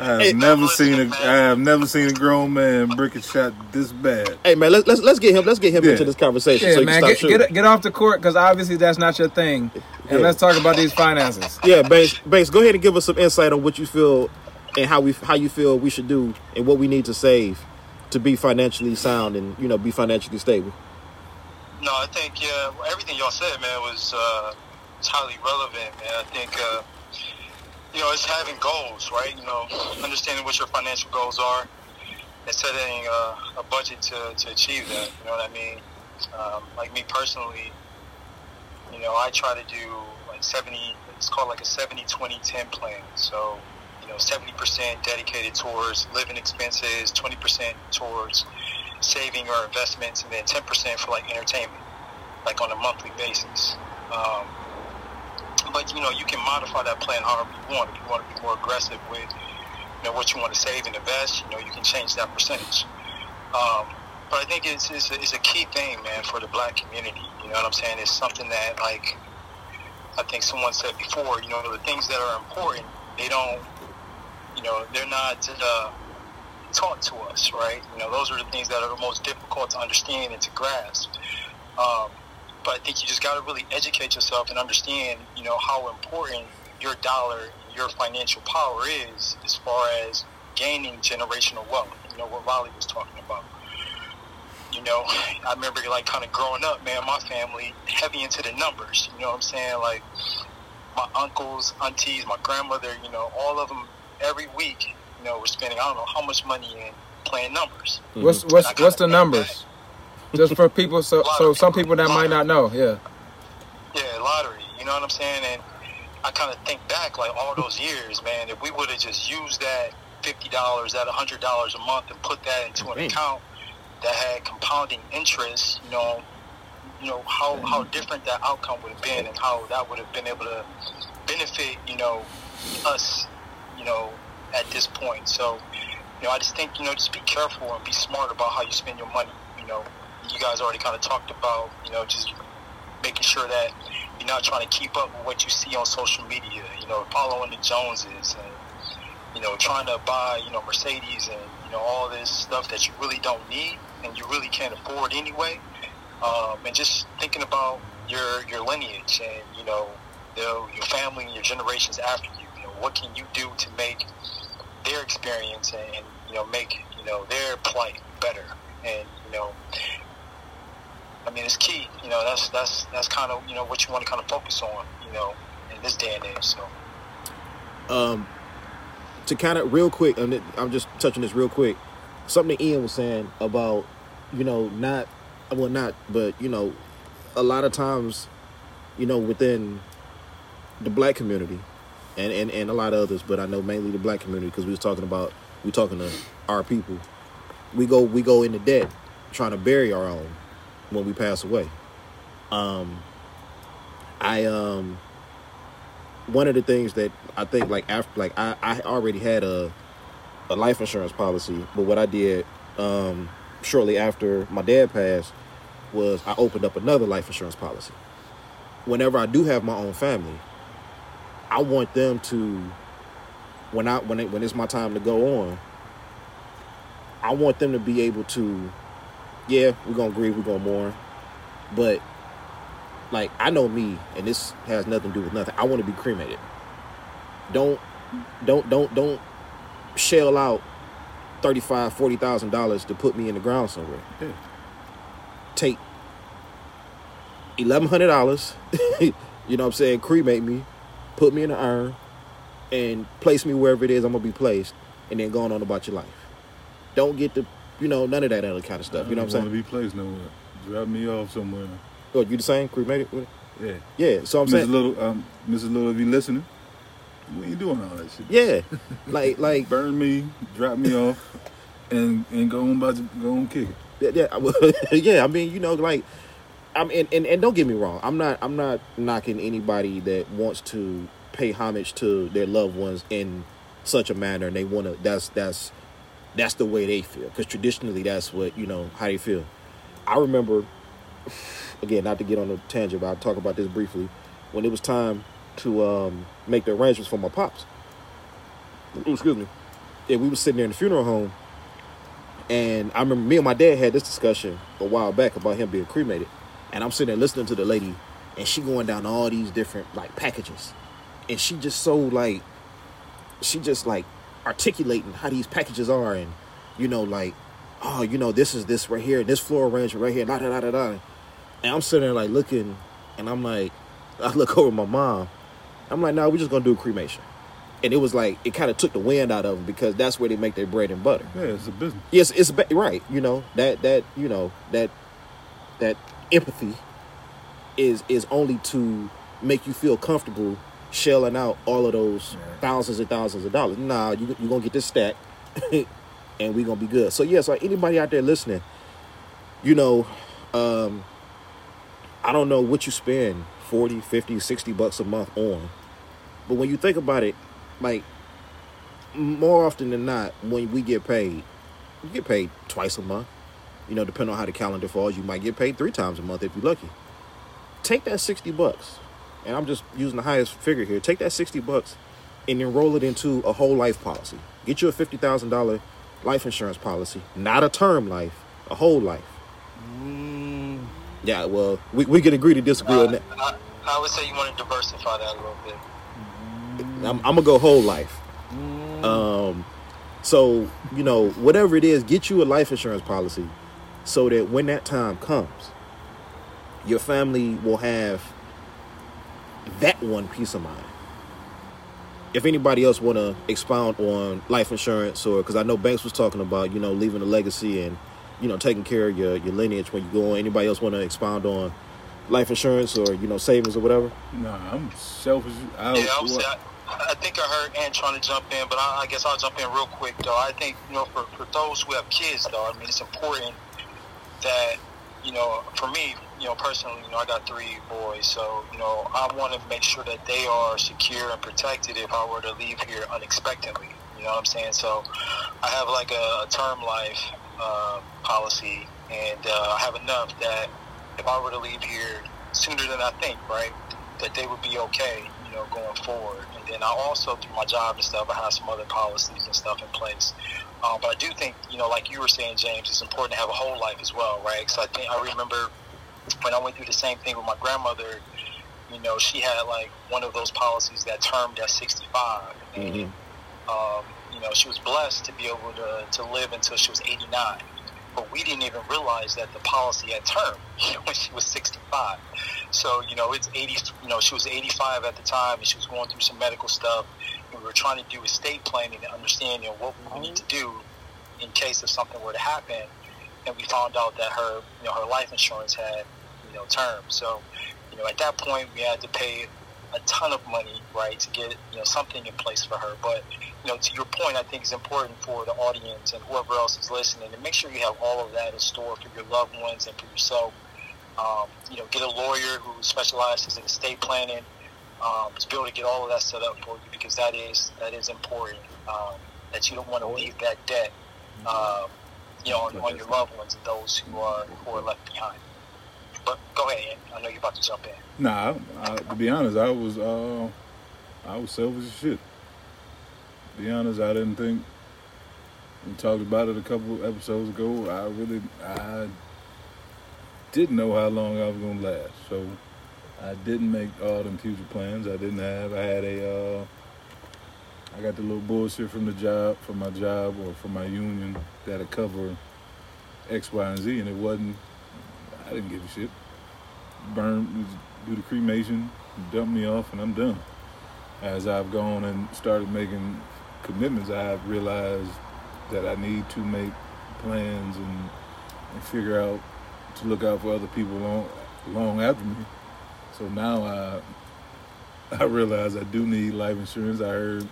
I have never seen a I have never seen a grown man brick a shot this bad. Hey man, let's let's let's get him let's get him Yeah. into this conversation Yeah, so he man, can get, stop shooting. get get off the court because obviously that's not your thing. And Yeah. let's talk about these finances. Yeah, Banks, Banks, go ahead and give us some insight on what you feel and how we how you feel we should do and what we need to save to be financially sound and you know be financially stable. No, I think yeah, everything y'all said, man, was uh, it's highly relevant, man. I think uh, you know it's having goals, right? You know, understanding what your financial goals are and setting uh, a budget to, to achieve that. You know what I mean? Um, like me personally, you know, I try to do like seventy. It's called like a 70-20-10 plan. So. You know, 70% dedicated towards living expenses, 20% towards saving or investments, and then 10% for like entertainment, like on a monthly basis. Um, but you know, you can modify that plan however you want. If you want to be more aggressive with, you know, what you want to save and invest, you know, you can change that percentage. Um, but I think it's, it's, a, it's a key thing, man, for the black community. You know what I'm saying? It's something that, like, I think someone said before, you know, the things that are important, they don't, you know, they're not uh, taught to us, right? You know, those are the things that are the most difficult to understand and to grasp. Um, but I think you just got to really educate yourself and understand, you know, how important your dollar, your financial power is as far as gaining generational wealth. You know, what Raleigh was talking about. You know, I remember like kind of growing up, man, my family heavy into the numbers. You know what I'm saying? Like my uncles, aunties, my grandmother, you know, all of them every week, you know, were spending I don't know how much money in playing numbers. What's what's what's the numbers? Just for people, so so some people that might not know. Yeah. Yeah, lottery. You know what I'm saying? And I kind of think back, like all those years, man. If we would have just used that fifty dollars, that hundred dollars a month, and put that into an Man. account that had compounding interest, you know, you know how how different that outcome would have been, and how that would have been able to benefit, you know, us, you know, at this point. So, you know, I just think, you know, just be careful and be smart about how you spend your money. You know, you guys already kind of talked about, you know, just making sure that you're not trying to keep up with what you see on social media. You know, following the Joneses and you know trying to buy you know Mercedes and you know all this stuff that you really don't need and you really can't afford anyway. Um, and just thinking about your your lineage and you know the, your family and your generations after you. You know, what can you do to make their experience and, you know make you know their plight better and you know I mean, it's key. You know, that's that's that's kind of you know what you want to kind of focus on. You know, in this day and age. So um, to kind of real quick, and I'm just touching this real quick. Something Ian was saying about, you know, not, well, not, but you know, a lot of times, you know, within the black community, and and and a lot of others, but I know mainly the black community because we was talking about we talking to our people. We go we go into debt trying to bury our own when we pass away. Um, I um one of the things that I think like after like I, I already had a a life insurance policy, but what I did um shortly after my dad passed was I opened up another life insurance policy. Whenever I do have my own family, I want them to when I when it, when it's my time to go on, I want them to be able to yeah, we're gonna grieve, we're gonna mourn, but like I know me, and this has nothing to do with nothing. I want to be cremated. Don't, don't, don't, don't shell out thirty-five, forty thousand dollars to put me in the ground somewhere. Yeah. Take eleven hundred dollars. [LAUGHS] you know what I'm saying? Cremate me, put me in an urn, and place me wherever it is I'm gonna be placed, and then going on about your life. Don't get the, you know, none of that other kind of stuff. You know what I'm Want saying? to be placed nowhere. Drop me off somewhere. Oh, you the same cremated? Yeah. Yeah. So I'm Mrs. saying, Little, um, Mrs. Little, if you listening, we ain't doing all that shit. yeah, like like [LAUGHS] Burn me, drop me off, and and go on about to, go on kick it. Yeah, yeah, I [LAUGHS] yeah. I mean, you know, like, I'm and, and and don't get me wrong. I'm not I'm not knocking anybody that wants to pay homage to their loved ones in such a manner, and they want to. That's that's that's the way they feel because traditionally that's what you know how they feel. I remember, again, not to get on a tangent, but I'll talk about this briefly. When it was time to um, make the arrangements for my pops, Ooh, excuse me, yeah, we were sitting there in the funeral home, and I remember me and my dad had this discussion a while back about him being cremated. And I'm sitting there listening to the lady, and she going down all these different like packages, and she just so like, she just like articulating how these packages are, and you know like, oh you know this is this right here, and this floor arrangement right here, da da da da da. And I'm sitting there like looking, and I'm like, [LAUGHS] I look over my mom, I'm like, no, nah, we're just gonna do a cremation. And it was like it kind of took the wind out of them because that's where they make their bread and butter. Yeah, it's a business. Yes, it's ba- right. You know that that you know that that empathy is is only to make you feel comfortable shelling out all of those Right. thousands and thousands of dollars. Nah, you you gonna get this stack, [LAUGHS] and we're gonna be good. So yeah, so anybody out there listening, you know, um, I don't know what you spend 40, 50, 60 bucks a month on, but when you think about it, like more often than not, when we get paid, you get paid twice a month. You know, depending on how the calendar falls, you might get paid three times a month if you're lucky. Take that 60 bucks, and I'm just using the highest figure here. Take that 60 bucks and enroll it into a whole life policy. Get you a $50,000 life insurance policy, not a term life, a whole life. Mm, Yeah, well, we, we can agree to disagree on Uh, that. I, I would say you want to diversify that a little bit. I'm, I'm gonna go whole life. Um, so you know, whatever it is, get you a life insurance policy, so that when that time comes, your family will have that one peace of mind. If anybody else want to expound on life insurance, or because I know Banks was talking about, you know, leaving a legacy and you know taking care of your your lineage when you go on. Anybody else want to expound on life insurance or you know savings or whatever? Nah, I'm selfish. I, Yeah, I would what- say. I, I think I heard Ann trying to jump in, but I, I guess I'll jump in real quick. Though I think you know, for, for those who have kids, though, I mean, it's important that you know, for me, you know, personally, you know, I got three boys, so you know, I want to make sure that they are secure and protected if I were to leave here unexpectedly. You know what I'm saying? So, I have like a, a term life uh, policy, and uh, I have enough that if I were to leave here sooner than I think, right, that they would be okay, you know, going forward. And then I also, through my job and stuff, I have some other policies and stuff in place. Um, but I do think, you know, like you were saying, James, it's important to have a whole life as well, right? Because I think I remember when I went through the same thing with my grandmother. You know, she had like one of those policies that termed at 65, and Mhm. um, you know, she was blessed to be able to, to live until she was 89. But we didn't even realize that the policy had term [LAUGHS] when she was 65. So, you know, it's 80, you know, she was 85 at the time and she was going through some medical stuff. And we were trying to do estate planning and understand, you know, what we need to do in case if something were to happen. And we found out that her, you know, her life insurance had, you know, term. So, you know, at that point we had to pay a ton of money, right, to get, you know, something in place for her. But, you know, to your point, I think it's important for the audience and whoever else is listening to make sure you have all of that in store for your loved ones and for yourself. Um, you know, get a lawyer who specializes in estate planning um, to be able to get all of that set up for you because that is that is important. Um, that you don't want to leave that debt, um, you know, on, on your loved ones and those who are who are left behind. But go ahead. I know you're about to jump in. Nah, I, to be honest, I was uh, I was selfish as shit. To be honest, I didn't think we talked about it a couple episodes ago. I really I didn't know how long I was gonna last, so I didn't make all them future plans. I didn't have. I had a. Uh, I got the little bullshit from the job, from my job or from my union that'll cover X, Y, and Z, and it wasn't. I didn't give a shit. burn, do the cremation, dump me off, and I'm done. As I've gone and started making commitments, I've realized that I need to make plans and, and figure out to look out for other people long, long after me. So now I I realize I do need life insurance. I heard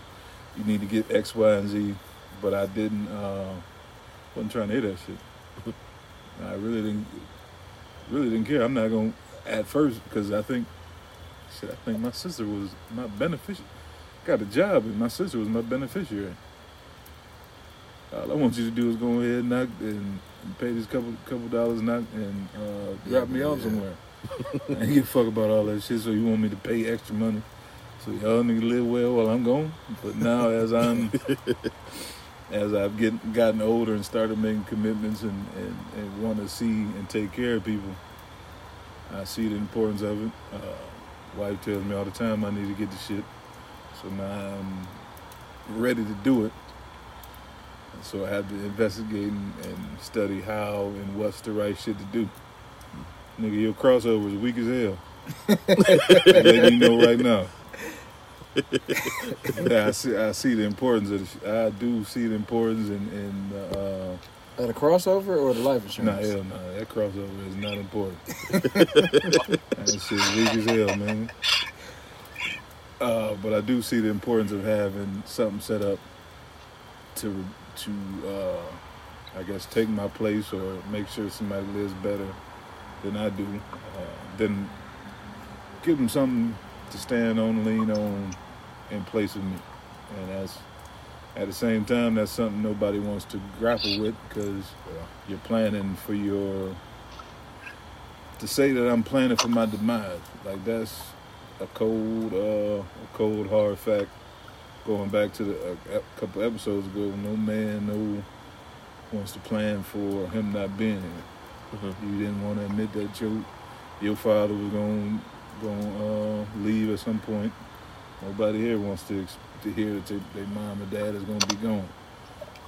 you need to get X, Y, and Z, but I didn't. Uh, wasn't trying to hear that shit. I really didn't. Really didn't care. I'm not gonna at first because I think, shit. I think my sister was my beneficiary. Got a job and my sister was my beneficiary. All I want you to do is go ahead and knock and pay these couple couple dollars knock and uh, drop me off Yeah. somewhere. [LAUGHS] I ain't give a fuck about all that shit. So you want me to pay extra money so y'all niggas live well while I'm gone? But now as I'm [LAUGHS] as I've get, gotten older and started making commitments and, and, and want to see and take care of people, I see the importance of it. Uh, wife tells me all the time I need to get the shit. So now I'm ready to do it. And so I have to investigate and, and study how and what's the right shit to do. Nigga, your crossover is weak as hell. I'm letting you know right now. [LAUGHS] yeah, I see. I see the importance of. The I do see the importance in. in uh, At a crossover or the life insurance? nah, hell no, that crossover is not important. [LAUGHS] [LAUGHS] that shit weak as hell, man. Uh, but I do see the importance of having something set up to to uh, I guess take my place or make sure somebody lives better than I do. Uh, then give them something to stand on, lean on, in place of me, and that's at the same time that's something nobody wants to grapple with because you're planning for your to say that I'm planning for my demise like that's a cold uh, a cold hard fact. Going back to the, a, a couple episodes ago no man no wants to plan for him not being here. Mhm. you didn't want to admit that your your father was going going uh, leave at some point nobody here wants to to hear that their mom or dad is going to be gone.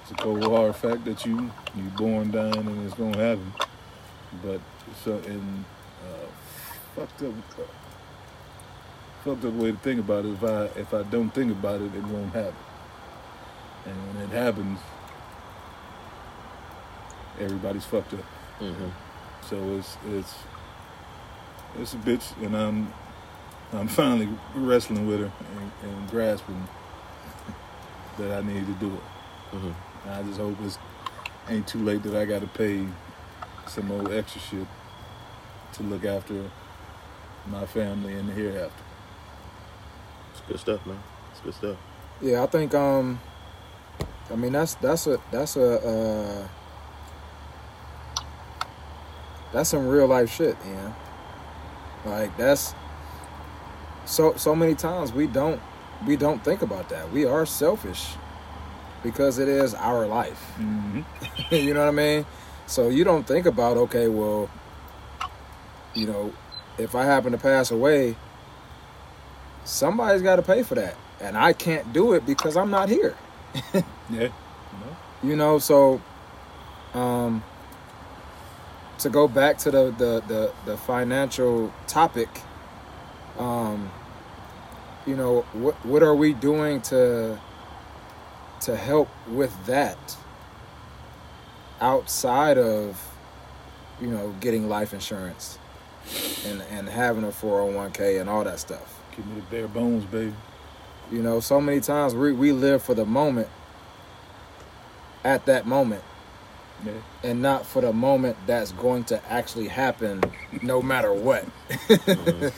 It's a cold hard fact that you you born dying and it's going to happen. But so in uh, fucked up uh, fucked up way to think about it. If I if I don't think about it it won't happen. And when it happens everybody's fucked up. Hmm so it's it's it's a bitch, and I'm I'm finally wrestling with her and, and grasping that I need to do it. Mhm. I just hope it's ain't too late that I got to pay some old extra shit to look after my family in the hereafter. It's good stuff, man. It's good stuff. Yeah, I think um I mean that's that's a that's a uh that's some real life shit, yeah. Like that's so so many times we don't we don't think about that. We are selfish because it is our life. Mm-hmm. [LAUGHS] you know what I mean? So you don't think about okay, well, you know, if I happen to pass away, somebody's got to pay for that, and I can't do it because I'm not here. [LAUGHS] Yeah. You know, so um, to go back to the the the, the financial topic, um, you know, what what are we doing to to help with that outside of you know getting life insurance and and having a 401k and all that stuff Give me the bare bones, baby. you know so many times we, we live for the moment at that moment Yeah. and not for the moment that's going to actually happen no matter what [LAUGHS] uh-huh.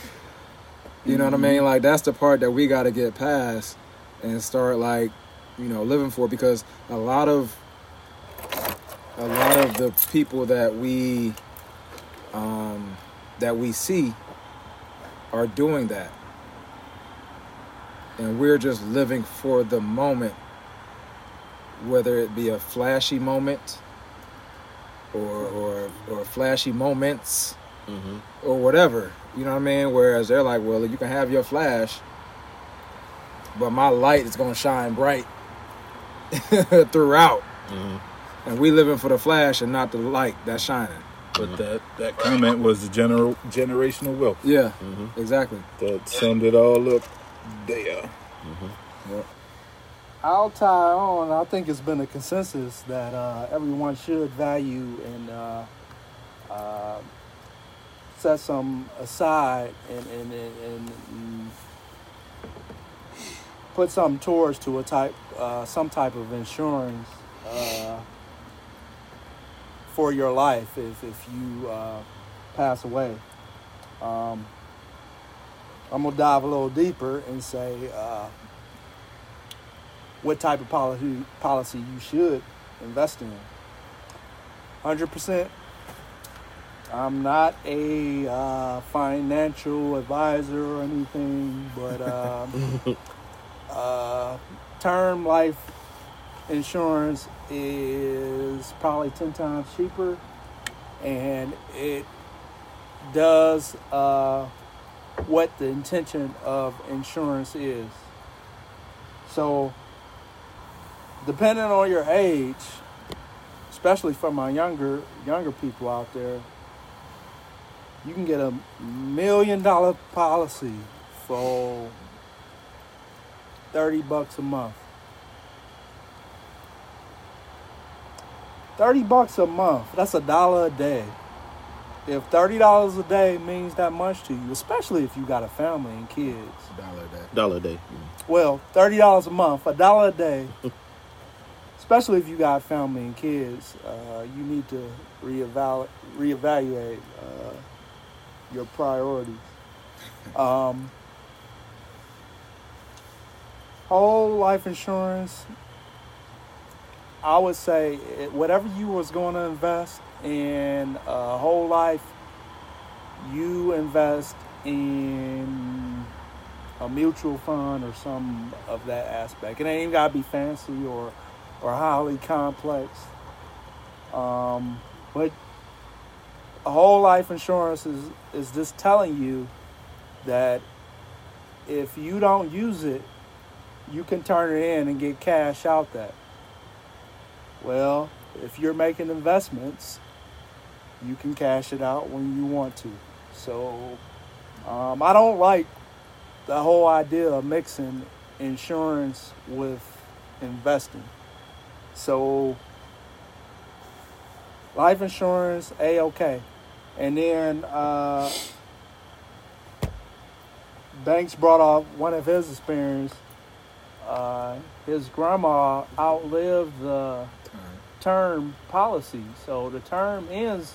You know what i mean? Like that's the part that we got to get past and start like you know living for because a lot of a lot of the people that we um that we see are doing that. And we're just living for the moment whether it be a flashy moment or or or flashy moments hmm or whatever. You know what I mean? Whereas they're like, well, you can have your flash, but my light is gonna shine bright [LAUGHS] throughout. hmm And we living for the flash and not the light that's shining. But that that comment was the general generational wealth. Yeah, Mhm. exactly. That summed it all up there. I'll tie on. I think it's been a consensus that uh, everyone should value and uh, uh, set some aside and, and, and, and, put some towards to a type, uh, some type of insurance uh, for your life if, if you uh, pass away. Um, I'm gonna dive a little deeper and say. Uh, what type of policy policy you should invest in. Hundred percent. I'm not a uh, financial advisor or anything, but um, [LAUGHS] uh, term life insurance is probably ten times cheaper, and it does uh, what the intention of insurance is. So depending on your age, especially for my younger younger people out there, you can get a million dollar policy for thirty bucks a month. Thirty bucks a month, that's a dollar a day. If thirty dollars a day means that much to you, especially if you got a family and kids, Dollar a day. Dollar a day. well, thirty dollars a month, a dollar a day. [LAUGHS] Especially if you got family and kids, uh, you need to reevaluate reevaluate uh, your priorities. Um, whole life insurance. I would say whatever you was going to invest in uh, whole life, you invest in a mutual fund or some of that aspect. It ain't gotta be fancy or or highly complex. Um, but a whole life insurance is is just telling you that if you don't use it, you can turn it in and get cash out that. Well, if you're making investments, you can cash it out when you want to. So um, I don't like the whole idea of mixing insurance with investing. So life insurance, a okay, and then uh, Banks brought up one of his experience. Uh, his grandma outlived the term policy, so the term ends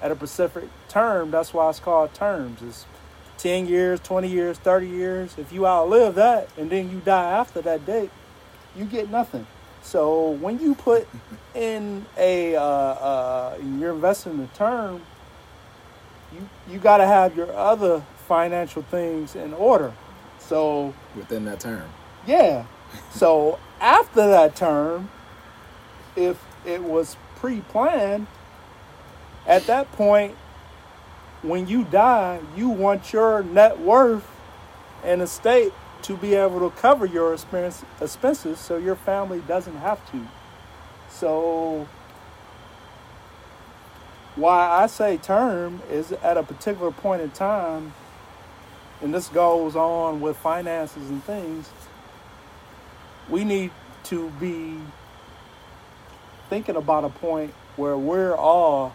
at a specific term. That's why it's called terms. It's 10 years, 20 years, 30 years. If you outlive that and then you die after that date, you get nothing. So when you put in a, uh, uh, you're investing in a term, you, you got to have your other financial things in order. So, Within that term. yeah. So after that term, if it was pre-planned, at that point, when you die, you want your net worth and estate to be able to cover your expense, expenses so your family doesn't have to. So why I say term is at a particular point in time, and this goes on with finances and things, we need to be thinking about a point where we're all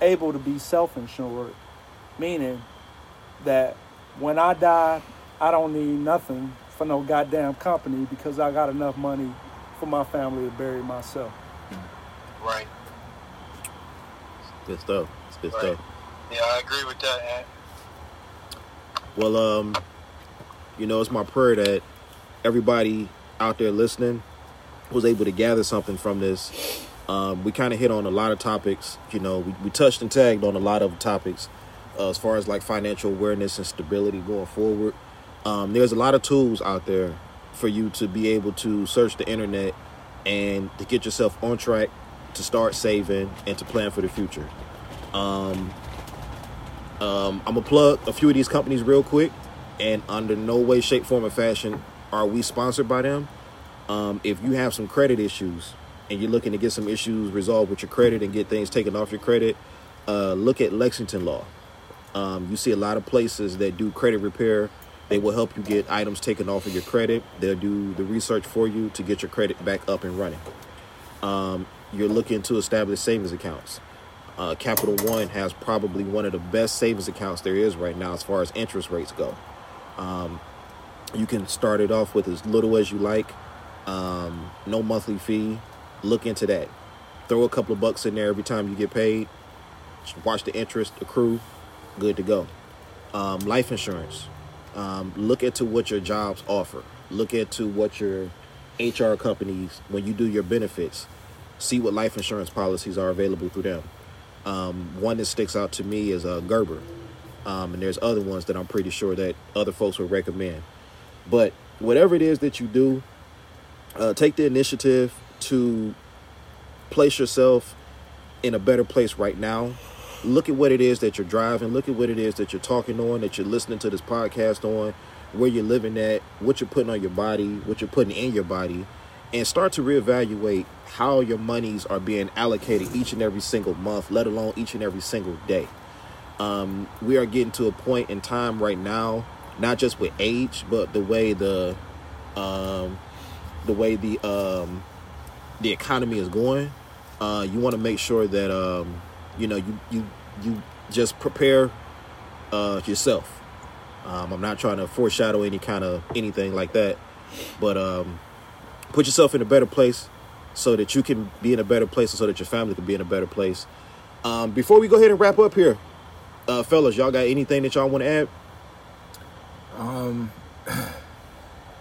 able to be self-insured, meaning that when I die, I don't need nothing for no goddamn company because I got enough money for my family to bury myself. Right. Good stuff. It's good Right. stuff. Yeah, I agree with that. Well, um, you know, it's my prayer that everybody out there listening was able to gather something from this. Um, we kind of hit on a lot of topics. You know, we, we touched and tagged on a lot of topics uh, as far as like financial awareness and stability going forward. Um, there's a lot of tools out there for you to be able to search the internet and to get yourself on track to start saving and to plan for the future. Um, um, I'm gonna plug a few of these companies real quick, and under no way, shape, form, or fashion are we sponsored by them. Um, if you have some credit issues, and you're looking to get some issues resolved with your credit and get things taken off your credit, uh, look at Lexington Law. Um, you see a lot of places that do credit repair. They will help you get items taken off of your credit. They'll do the research for you to get your credit back up and running. Um, you're looking to establish savings accounts. Uh, Capital One has probably one of the best savings accounts there is right now as far as interest rates go. Um, you can start it off with as little as you like, um, no monthly fee. Look into that. Throw a couple of bucks in there every time you get paid. Watch the interest accrue. Good to go. Um, life insurance. Um, look into what your jobs offer. Look into what your HR companies, when you do your benefits, see what life insurance policies are available through them. Um, one that sticks out to me is uh, Gerber, um, and there's other ones that I'm pretty sure that other folks would recommend. But whatever it is that you do, uh, take the initiative to place yourself in a better place right now. Look at what it is that you're driving. Look at what it is that you're talking on, that you're listening to this podcast on, where you're living at, what you're putting on your body, what you're putting in your body, and start to reevaluate how your monies are being allocated each and every single month, let alone each and every single day. Um, we are getting to a point in time right now, not just with age, but the way the um, the way the um, the economy is going. Uh, you want to make sure that um, you know you you you just prepare uh, yourself. Um, I'm not trying to foreshadow any kind of anything like that, but um, put yourself in a better place so that you can be in a better place and so that your family can be in a better place. Um, before we go ahead and wrap up here, uh, fellas, y'all got anything that y'all want to add? Um,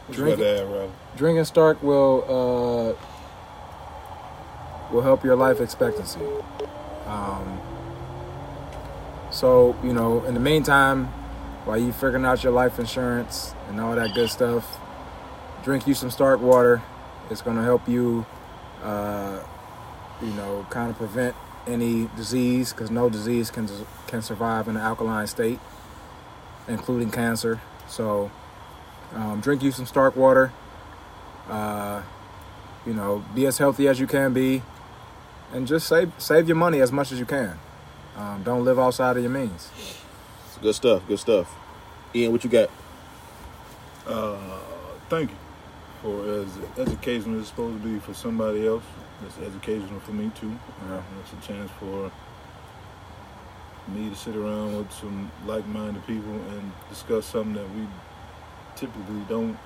What Drink add, drinking Stark will uh, will help your life expectancy. Um, so you know, in the meantime, while you figuring out your life insurance and all that good stuff, drink you some Stark water. It's going to help you, uh, you know, kind of prevent any disease because no disease can can survive in an alkaline state, including cancer. So, um, drink you some Stark water. Uh, you know, be as healthy as you can be, and just save save your money as much as you can. Um, don't live outside of your means. Good stuff. Good stuff. Ian, what you got? Uh, thank you for as educational as it's supposed to be for somebody else. It's educational for me too. Yeah. It's a chance for me to sit around with some like-minded people and discuss something that we typically don't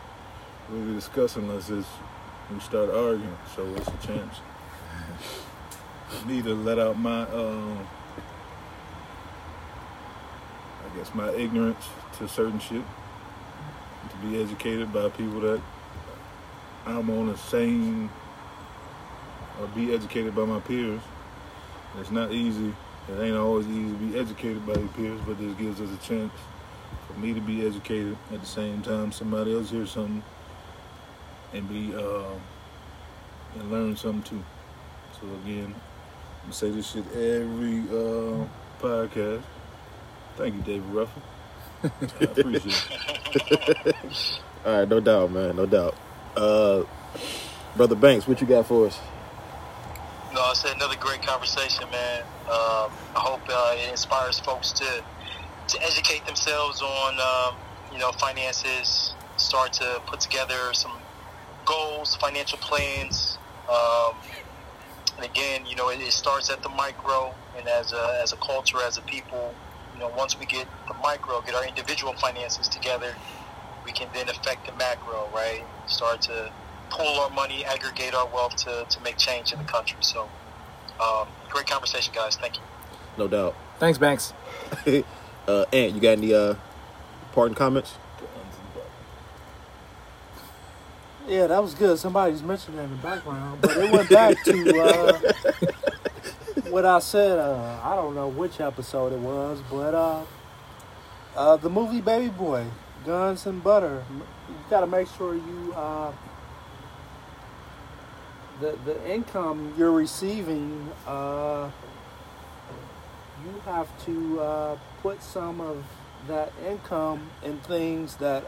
really discuss unless it's we start arguing. So it's a chance for me to let out my, uh, I guess, my ignorance to certain shit. To be educated by people that I'm on the same, or be educated by my peers. It's not easy. It ain't always easy to be educated by your peers, but this gives us a chance for me to be educated at the same time somebody else hears something and be uh, and learn something too. So again, I'm gonna say this shit every uh, podcast. Thank you, David Ruffin. I appreciate it. [LAUGHS] All right, no doubt, man, no doubt. Uh, Brother Banks, what you got for us? No, I said another great conversation, man. Um, I hope uh, it inspires folks to to educate themselves on um, you know finances, start to put together some goals, financial plans. Um, and again, you know, it, it starts at the micro, and as a as a culture, as a people, you know, once we get the micro, get our individual finances together, we can then affect the macro, right? Start to pool our money, aggregate our wealth to, to make change in the country. So, um, great conversation, guys. Thank you. No doubt. Thanks, Banks. [LAUGHS] uh, Ant, you got any uh, parting comments? Yeah, that was good. Somebody's mentioning that in the background, but it went back to uh, [LAUGHS] what I said. Uh, I don't know which episode it was, but uh, uh, the movie Baby Boy, Guns and Butter. You got to make sure you uh, the the income you're receiving. Uh, you have to uh, put some of that income in things that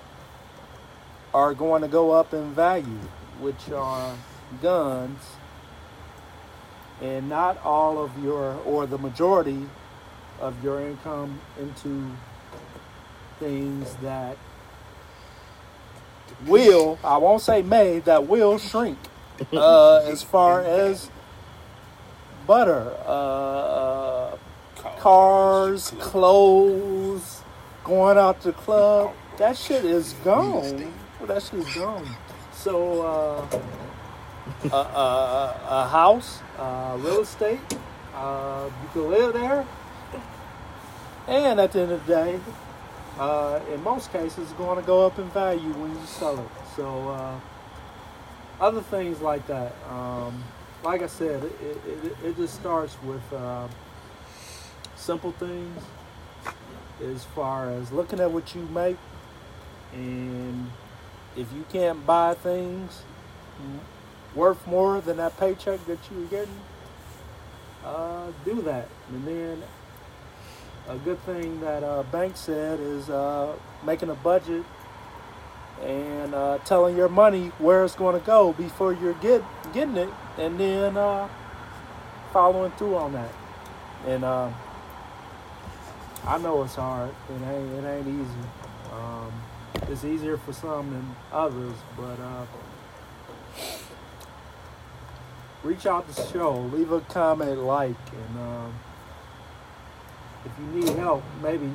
are going to go up in value, which are guns and not all of your or the majority of your income into things that will I won't say may that will shrink [LAUGHS] uh, as far as butter, uh, uh, cars, clothes, going out to club. That shit is gone. That shit is gone. So, uh, a, a, a house, uh, real estate, uh, you can live there. And at the end of the day, uh, in most cases, going to go up in value when you sell it. So, uh, other things like that. Um, like I said, it, it, it just starts with uh, simple things as far as looking at what you make and if you can't buy things worth more than that paycheck that you were getting, uh, do that. And then a good thing that uh, Bank said is uh, making a budget and uh, telling your money where it's going to go before you're get, getting it, and then uh, following through on that. And uh, I know it's hard. It ain't it ain't easy. Um, it's easier for some than others, but uh, reach out to the show, leave a comment, like, and um, if you need help, maybe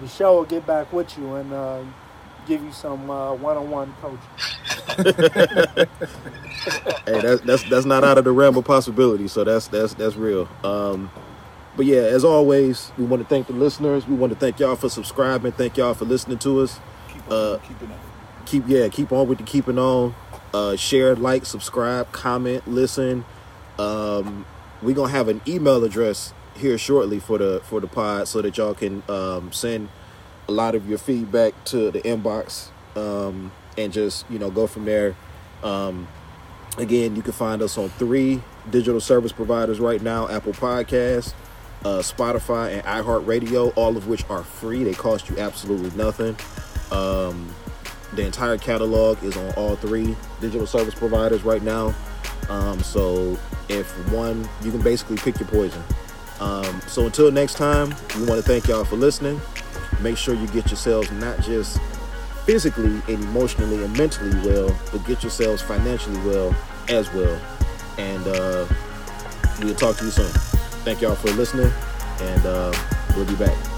the show will get back with you and uh, give you some uh, one-on-one coaching. [LAUGHS] hey, that's that's that's not out of the realm of possibility. So that's that's that's real. Um, but yeah, as always, we want to thank the listeners. We want to thank y'all for subscribing. Thank y'all for listening to us. Keep Uh, on, keep. Keep yeah, keep on with the keeping on. Uh, share, like, subscribe, comment, listen. Um, we're gonna have an email address here shortly for the for the pod, so that y'all can um, send a lot of your feedback to the inbox um, and just you know go from there. Um, again, you can find us on three digital service providers right now: Apple Podcasts, uh, Spotify, and iHeartRadio. All of which are free; they cost you absolutely nothing. Um, the entire catalog is on all three digital service providers right now. Um, so if one, you can basically pick your poison. Um, so until next time, we want to thank y'all for listening. Make sure you get yourselves not just physically and emotionally and mentally well, but get yourselves financially well as well. And uh, we'll talk to you soon. Thank y'all for listening, and uh, we'll be back.